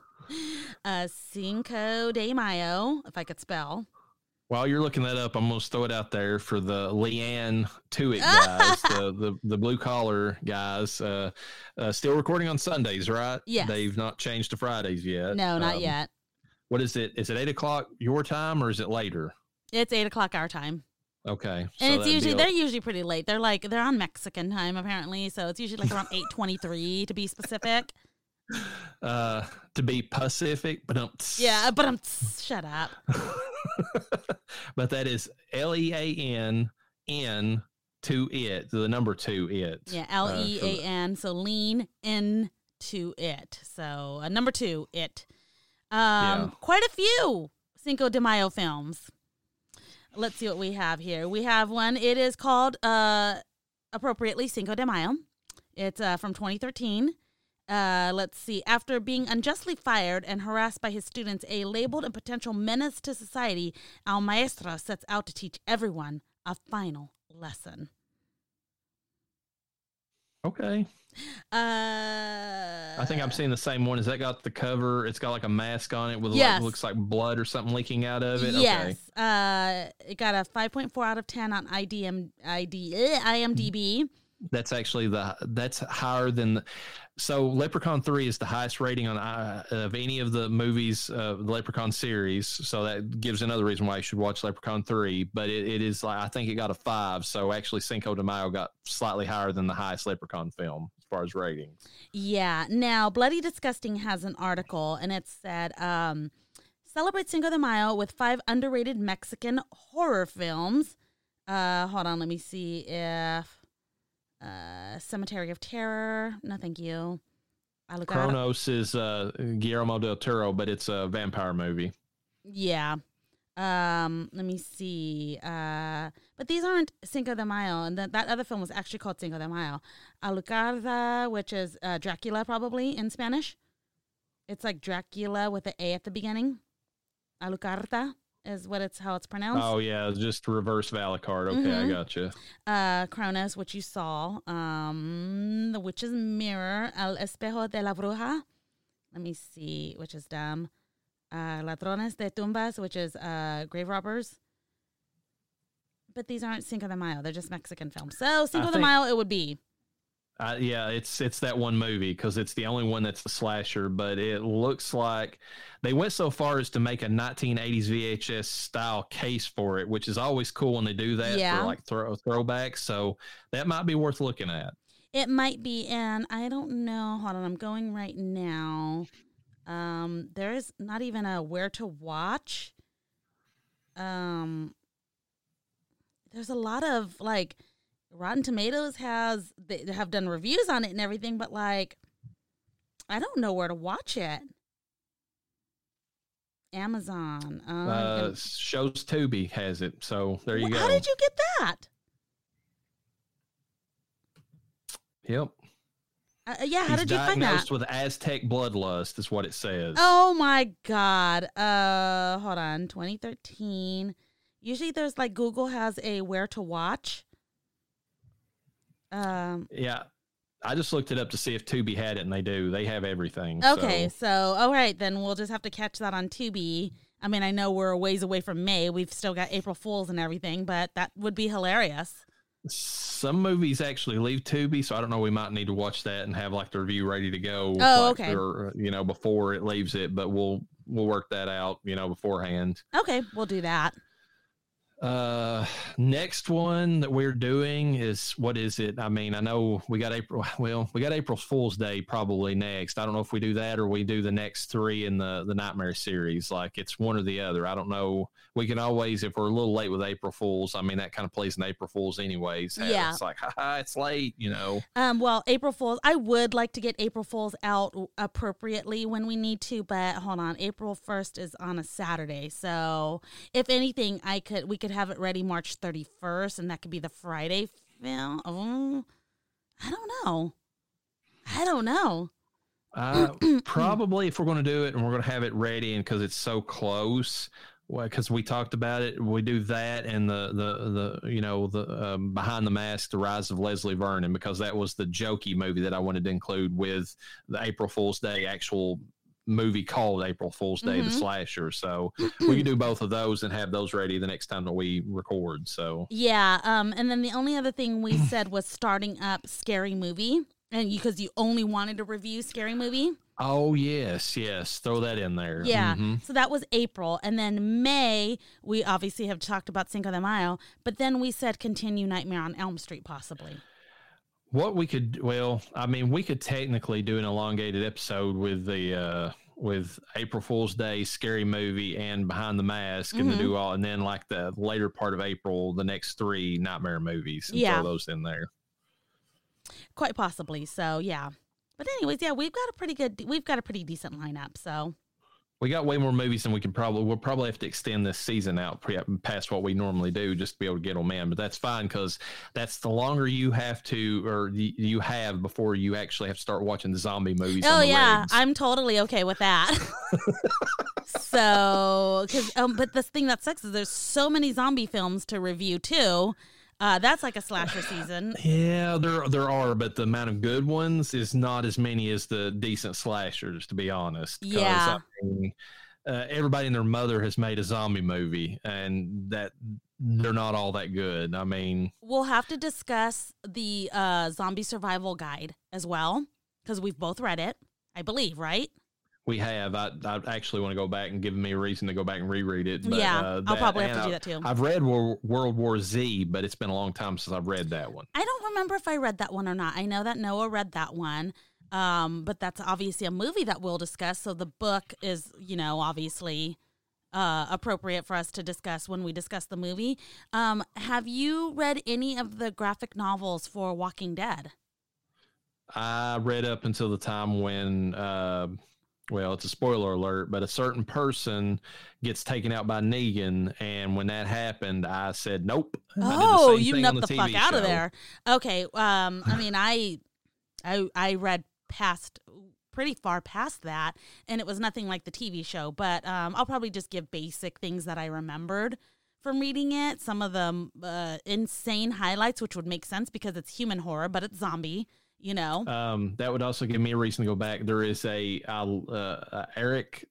Uh, Cinco de Mayo, if I could spell. While you're looking that up, I'm going to throw it out there for the Leanne Tuitt *laughs* guys, the, the the blue collar guys. Uh, uh, still recording on Sundays, right? Yeah. They've not changed to Fridays yet. No, not Um, yet. What is it? Is it eight o'clock your time or is it later? It's eight o'clock our time. Okay. so And it's usually they're usually pretty late. They're like they're on Mexican time apparently, so it's usually like around eight twenty three to be specific. Uh, to be Pacific, but um, Yeah, but I'm shut up. *laughs* but that is L E A N N to it, the number two it. Yeah, L E A N. So lean in to it. So uh, number two, it. Um, Yeah. quite a few Cinco de Mayo films. Let's see what we have here. We have one. It is called uh, appropriately Cinco de Mayo. It's uh, from 2013. Uh, let's see. After being unjustly fired and harassed by his students, a labeled and potential menace to society, El Maestro sets out to teach everyone a final lesson. Okay. Uh, I think I'm seeing the same one. Has that got the cover? It's got like a mask on it with Yes. like looks like blood or something leaking out of it. Yes. Uh, it got a 5.4 out of 10 on IDM, ID, eh, IMDb. That's actually the that's higher than the, so Leprechaun 3 is the highest rating on uh, of any of the movies uh, the Leprechaun series. So that gives another reason why you should watch Leprechaun 3, but it, it is like I think it got a 5, so actually Cinco de Mayo got slightly higher than the highest Leprechaun film as far as ratings. Yeah. Now, Bloody Disgusting has an article, and it said, um, celebrate Cinco de Mayo with five underrated Mexican horror films. Uh, hold on, let me see if uh, Cemetery of Terror. No, thank you. Alucard. Cronos is uh, Guillermo del Toro, but it's a vampire movie. Yeah. Um, let me see. Uh, but these aren't Cinco de Mayo, and that that other film was actually called Cinco de Mayo. Alucarda, which is uh, Dracula, probably in Spanish. It's like Dracula with the A at the beginning. Alucarda is what it's how it's pronounced. Oh yeah, just reverse Valicard. Okay, I Mhm. got you. Uh, Cronos, which you saw. Um, The Witch's Mirror, El Espejo de la Bruja. Let me see, which is dumb. Uh, Ladrones de Tumbas, which is uh, Grave Robbers. But these aren't Cinco de Mayo. They're just Mexican films. So Cinco de think- Mayo, it would be. Uh, yeah, it's it's that one movie because it's the only one that's a slasher. But it looks like they went so far as to make a 1980s VHS style case for it, which is always cool when they do that Yeah. for like throw throwbacks. So that might be worth looking at. It might be, and I don't know. Hold on, I'm going right now. Um, there is not even a where to watch. Um, there's a lot of like Rotten Tomatoes has they have done reviews on it and everything, but like I don't know where to watch it. Amazon. Um, Uh, and- shows Tubi has it, so there you Wh- go. How did you get that? Yep. Uh, yeah, how He's did you find that? diagnosed with Aztec bloodlust, is what it says. Oh my god. Uh hold on. 2013. Usually there's like Google has a where to watch. Um Yeah. I just looked it up to see if Tubi had it, and they do. They have everything. okay, so- so all right, then we'll just have to catch that on Tubi. I mean, I know we're a ways away from May. We've still got April Fools and everything, but that would be hilarious. Some movies actually leave Tubi, so I don't know. We might need to watch that and have like the review ready to go. Oh, like, okay. Or, you know, before it leaves it, but we'll we'll work that out. You know, beforehand. Okay, we'll do that. Uh, next one that we're doing is what is it? I mean, I know we got April. *laughs* Well, we got April Fool's Day probably next. I don't know if we do that or we do the next three in the the Nightmare series. Like it's one or the other. I don't know. We can always, if we're a little late with April Fools. I mean, that kind of plays in April Fools anyways. Yeah. it's like, *laughs* haha, it's late. You know. Um, well, April Fools, I would like to get April Fools out appropriately when we need to, but hold on, April 1st is on a Saturday. So, if anything, I could we could have it ready March 31st and that could be the Friday film. Oh, I don't know. I don't know. Uh, *clears throat* probably if we're going to do it and we're going to have it ready, and because it's so close, because we talked about it, we do that and the the the you know the um, behind the mask, the rise of Leslie Vernon, because that was the jokey movie that I wanted to include with the April Fool's Day actual movie called April Fool's Day, the Mhm. slasher. So we can do both of those and have those ready the next time that we record. So Yeah, um and then the only other thing we *clears throat* said was starting up Scary Movie and because you only wanted to review Scary Movie. oh yes, yes, throw that in there. Yeah. Mhm. So that was April. And then May, we obviously have talked about Cinco de Mayo, but then we said continue Nightmare on Elm Street possibly. What we could, well, I mean, we could technically do an elongated episode with the uh with April Fool's Day, scary movie, and Behind the Mask, and Mhm. to do all, and then like the later part of April, the next three nightmare movies, and Yeah. throw those in there. Quite possibly. So yeah. But anyways, yeah, we've got a pretty good we've got a pretty decent lineup. So We got way more movies than we can probably. We'll probably have to extend this season out pre- past what we normally do just to be able to get them in. But that's fine because that's the longer you have to, or y- you have before you actually have to start watching the zombie movies. Oh yeah. I'm totally okay with that. *laughs* so, because um, but the thing that sucks is there's so many zombie films to review too. Uh, that's like a slasher season. *sighs* Yeah, there there are, but the amount of good ones is not as many as the decent slashers, to be honest. Yeah. I mean, uh, everybody and their mother has made a zombie movie, and that they're not all that good. I mean, We'll have to discuss the uh, zombie survival guide as well because we've both read it, I believe, right? We have. I, I actually want to go back and give me a reason to go back and reread it. But, yeah, uh, I'll probably have to do that too. I've read World, World War Z, but it's been a long time since I've read that one. I don't remember if I read that one or not. I know that Noah read that one. Um, but that's obviously a movie that we'll discuss. So the book is, you know, obviously uh, appropriate for us to discuss when we discuss the movie. Um, have you read any of the graphic novels for Walking Dead? I read up until the time when, uh, well, it's a spoiler alert, but a certain person gets taken out by Negan, and when that happened, I said, "Nope." Oh, you nubbed on the, fuck out of there. Okay. Um, I mean, *sighs* I, I, I read past pretty far past that, and it was nothing like the TV show. But um, I'll probably just give basic things that I remembered from reading it. Some of the uh, insane highlights, which would make sense because it's human horror, but it's zombie. You know. Um, that would also give me a reason to go back. There is a uh, uh, Eric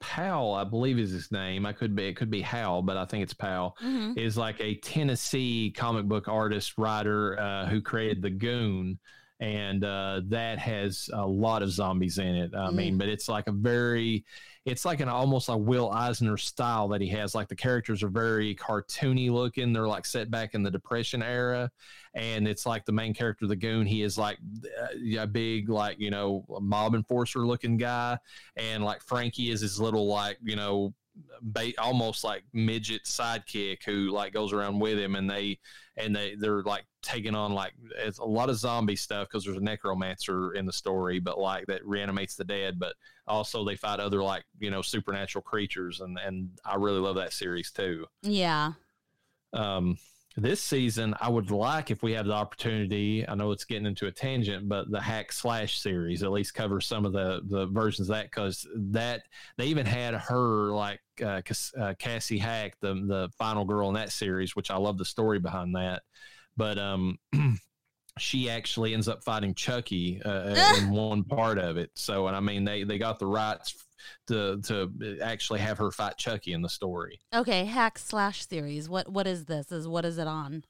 Powell, I believe is his name. I could be it could be Hal, but I think it's Powell. Mhm. Is like a Tennessee comic book artist writer uh, who created the Goon, and uh, that has a lot of zombies in it. I Mm. mean, but it's like a very, it's like an almost like Will Eisner style that he has. Like the characters are very cartoony looking. They're like set back in the Depression era, and it's like the main character, the goon. He is like uh, a big, like you know, mob enforcer looking guy, and like Frankie is his little like you know ba- almost like midget sidekick who like goes around with him and they and they they're like taking on like it's a lot of zombie stuff because there's a necromancer in the story but like that reanimates the dead but also they fight other like you know supernatural creatures and and i really love that series too Yeah. um this season i would like if we have the opportunity i know it's getting into a tangent but the hack slash series at least covers some of the the versions of that because that they even had her like uh, uh, cassie hack the the final girl in that series which i love the story behind that. But um *clears throat* she actually ends up fighting chucky uh, in *laughs* one part of it. So and i mean they they got the rights to to actually have her fight chucky in the story Okay. Hack slash series. What what is this? Is what is it on?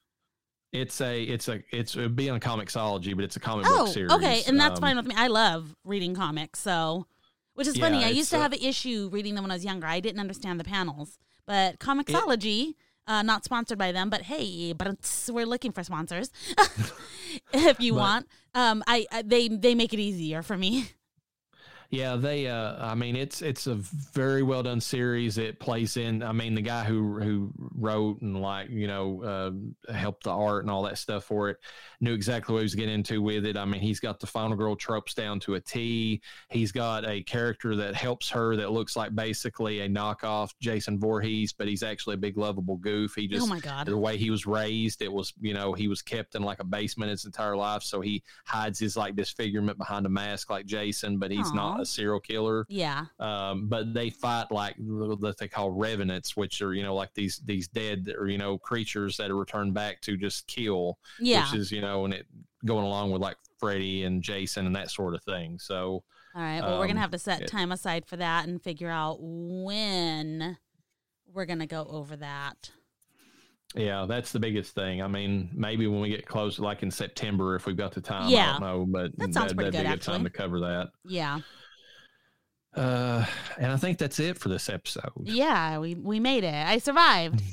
It's a it's a it's it'd be on Comixology, but it's a comic Oh, book series. okay, and that's Um, fine with me. I love reading comics, so which is funny. I used to a- have an issue reading them when I was younger. I didn't understand the panels, but Comixology, uh, not sponsored by them, but hey, but we're looking for sponsors *laughs* *laughs* if you But- want. Um, I, I they they make it easier for me. *laughs* Yeah, they. Uh, I mean, it's it's a very well done series. It plays in. I mean, the guy who who wrote and like you know uh, helped the art and all that stuff for it knew exactly what he was getting into with it. I mean, he's got the final girl tropes down to a T. He's got a character that helps her that looks like basically a knockoff Jason Voorhees, but he's actually a big lovable goof. He just oh my god. the way he was raised, it was, you know, he was kept in like a basement his entire life. So he hides his like disfigurement behind a mask like Jason, but he's Aw. not a serial killer. Yeah. Um, but they fight like what they call revenants, which are, you know, like these, these dead or, you know, creatures that are returned back to just kill, Yeah. which is, you know, and it going along with like Freddy and Jason and that sort of thing. So, All right. Well, we're gonna um, have to set time aside for that and figure out when we're gonna go over that. yeah, that's the biggest thing. I mean, maybe when we get close, like in September, if we've got the time, I Yeah. don't know, but That sounds pretty that'd be a good, good time to cover that. Yeah. Uh, and I think that's it for this episode. Yeah. We we made it. I survived. *laughs*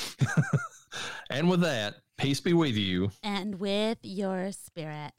*laughs* and with that, peace be with you. and with your spirit.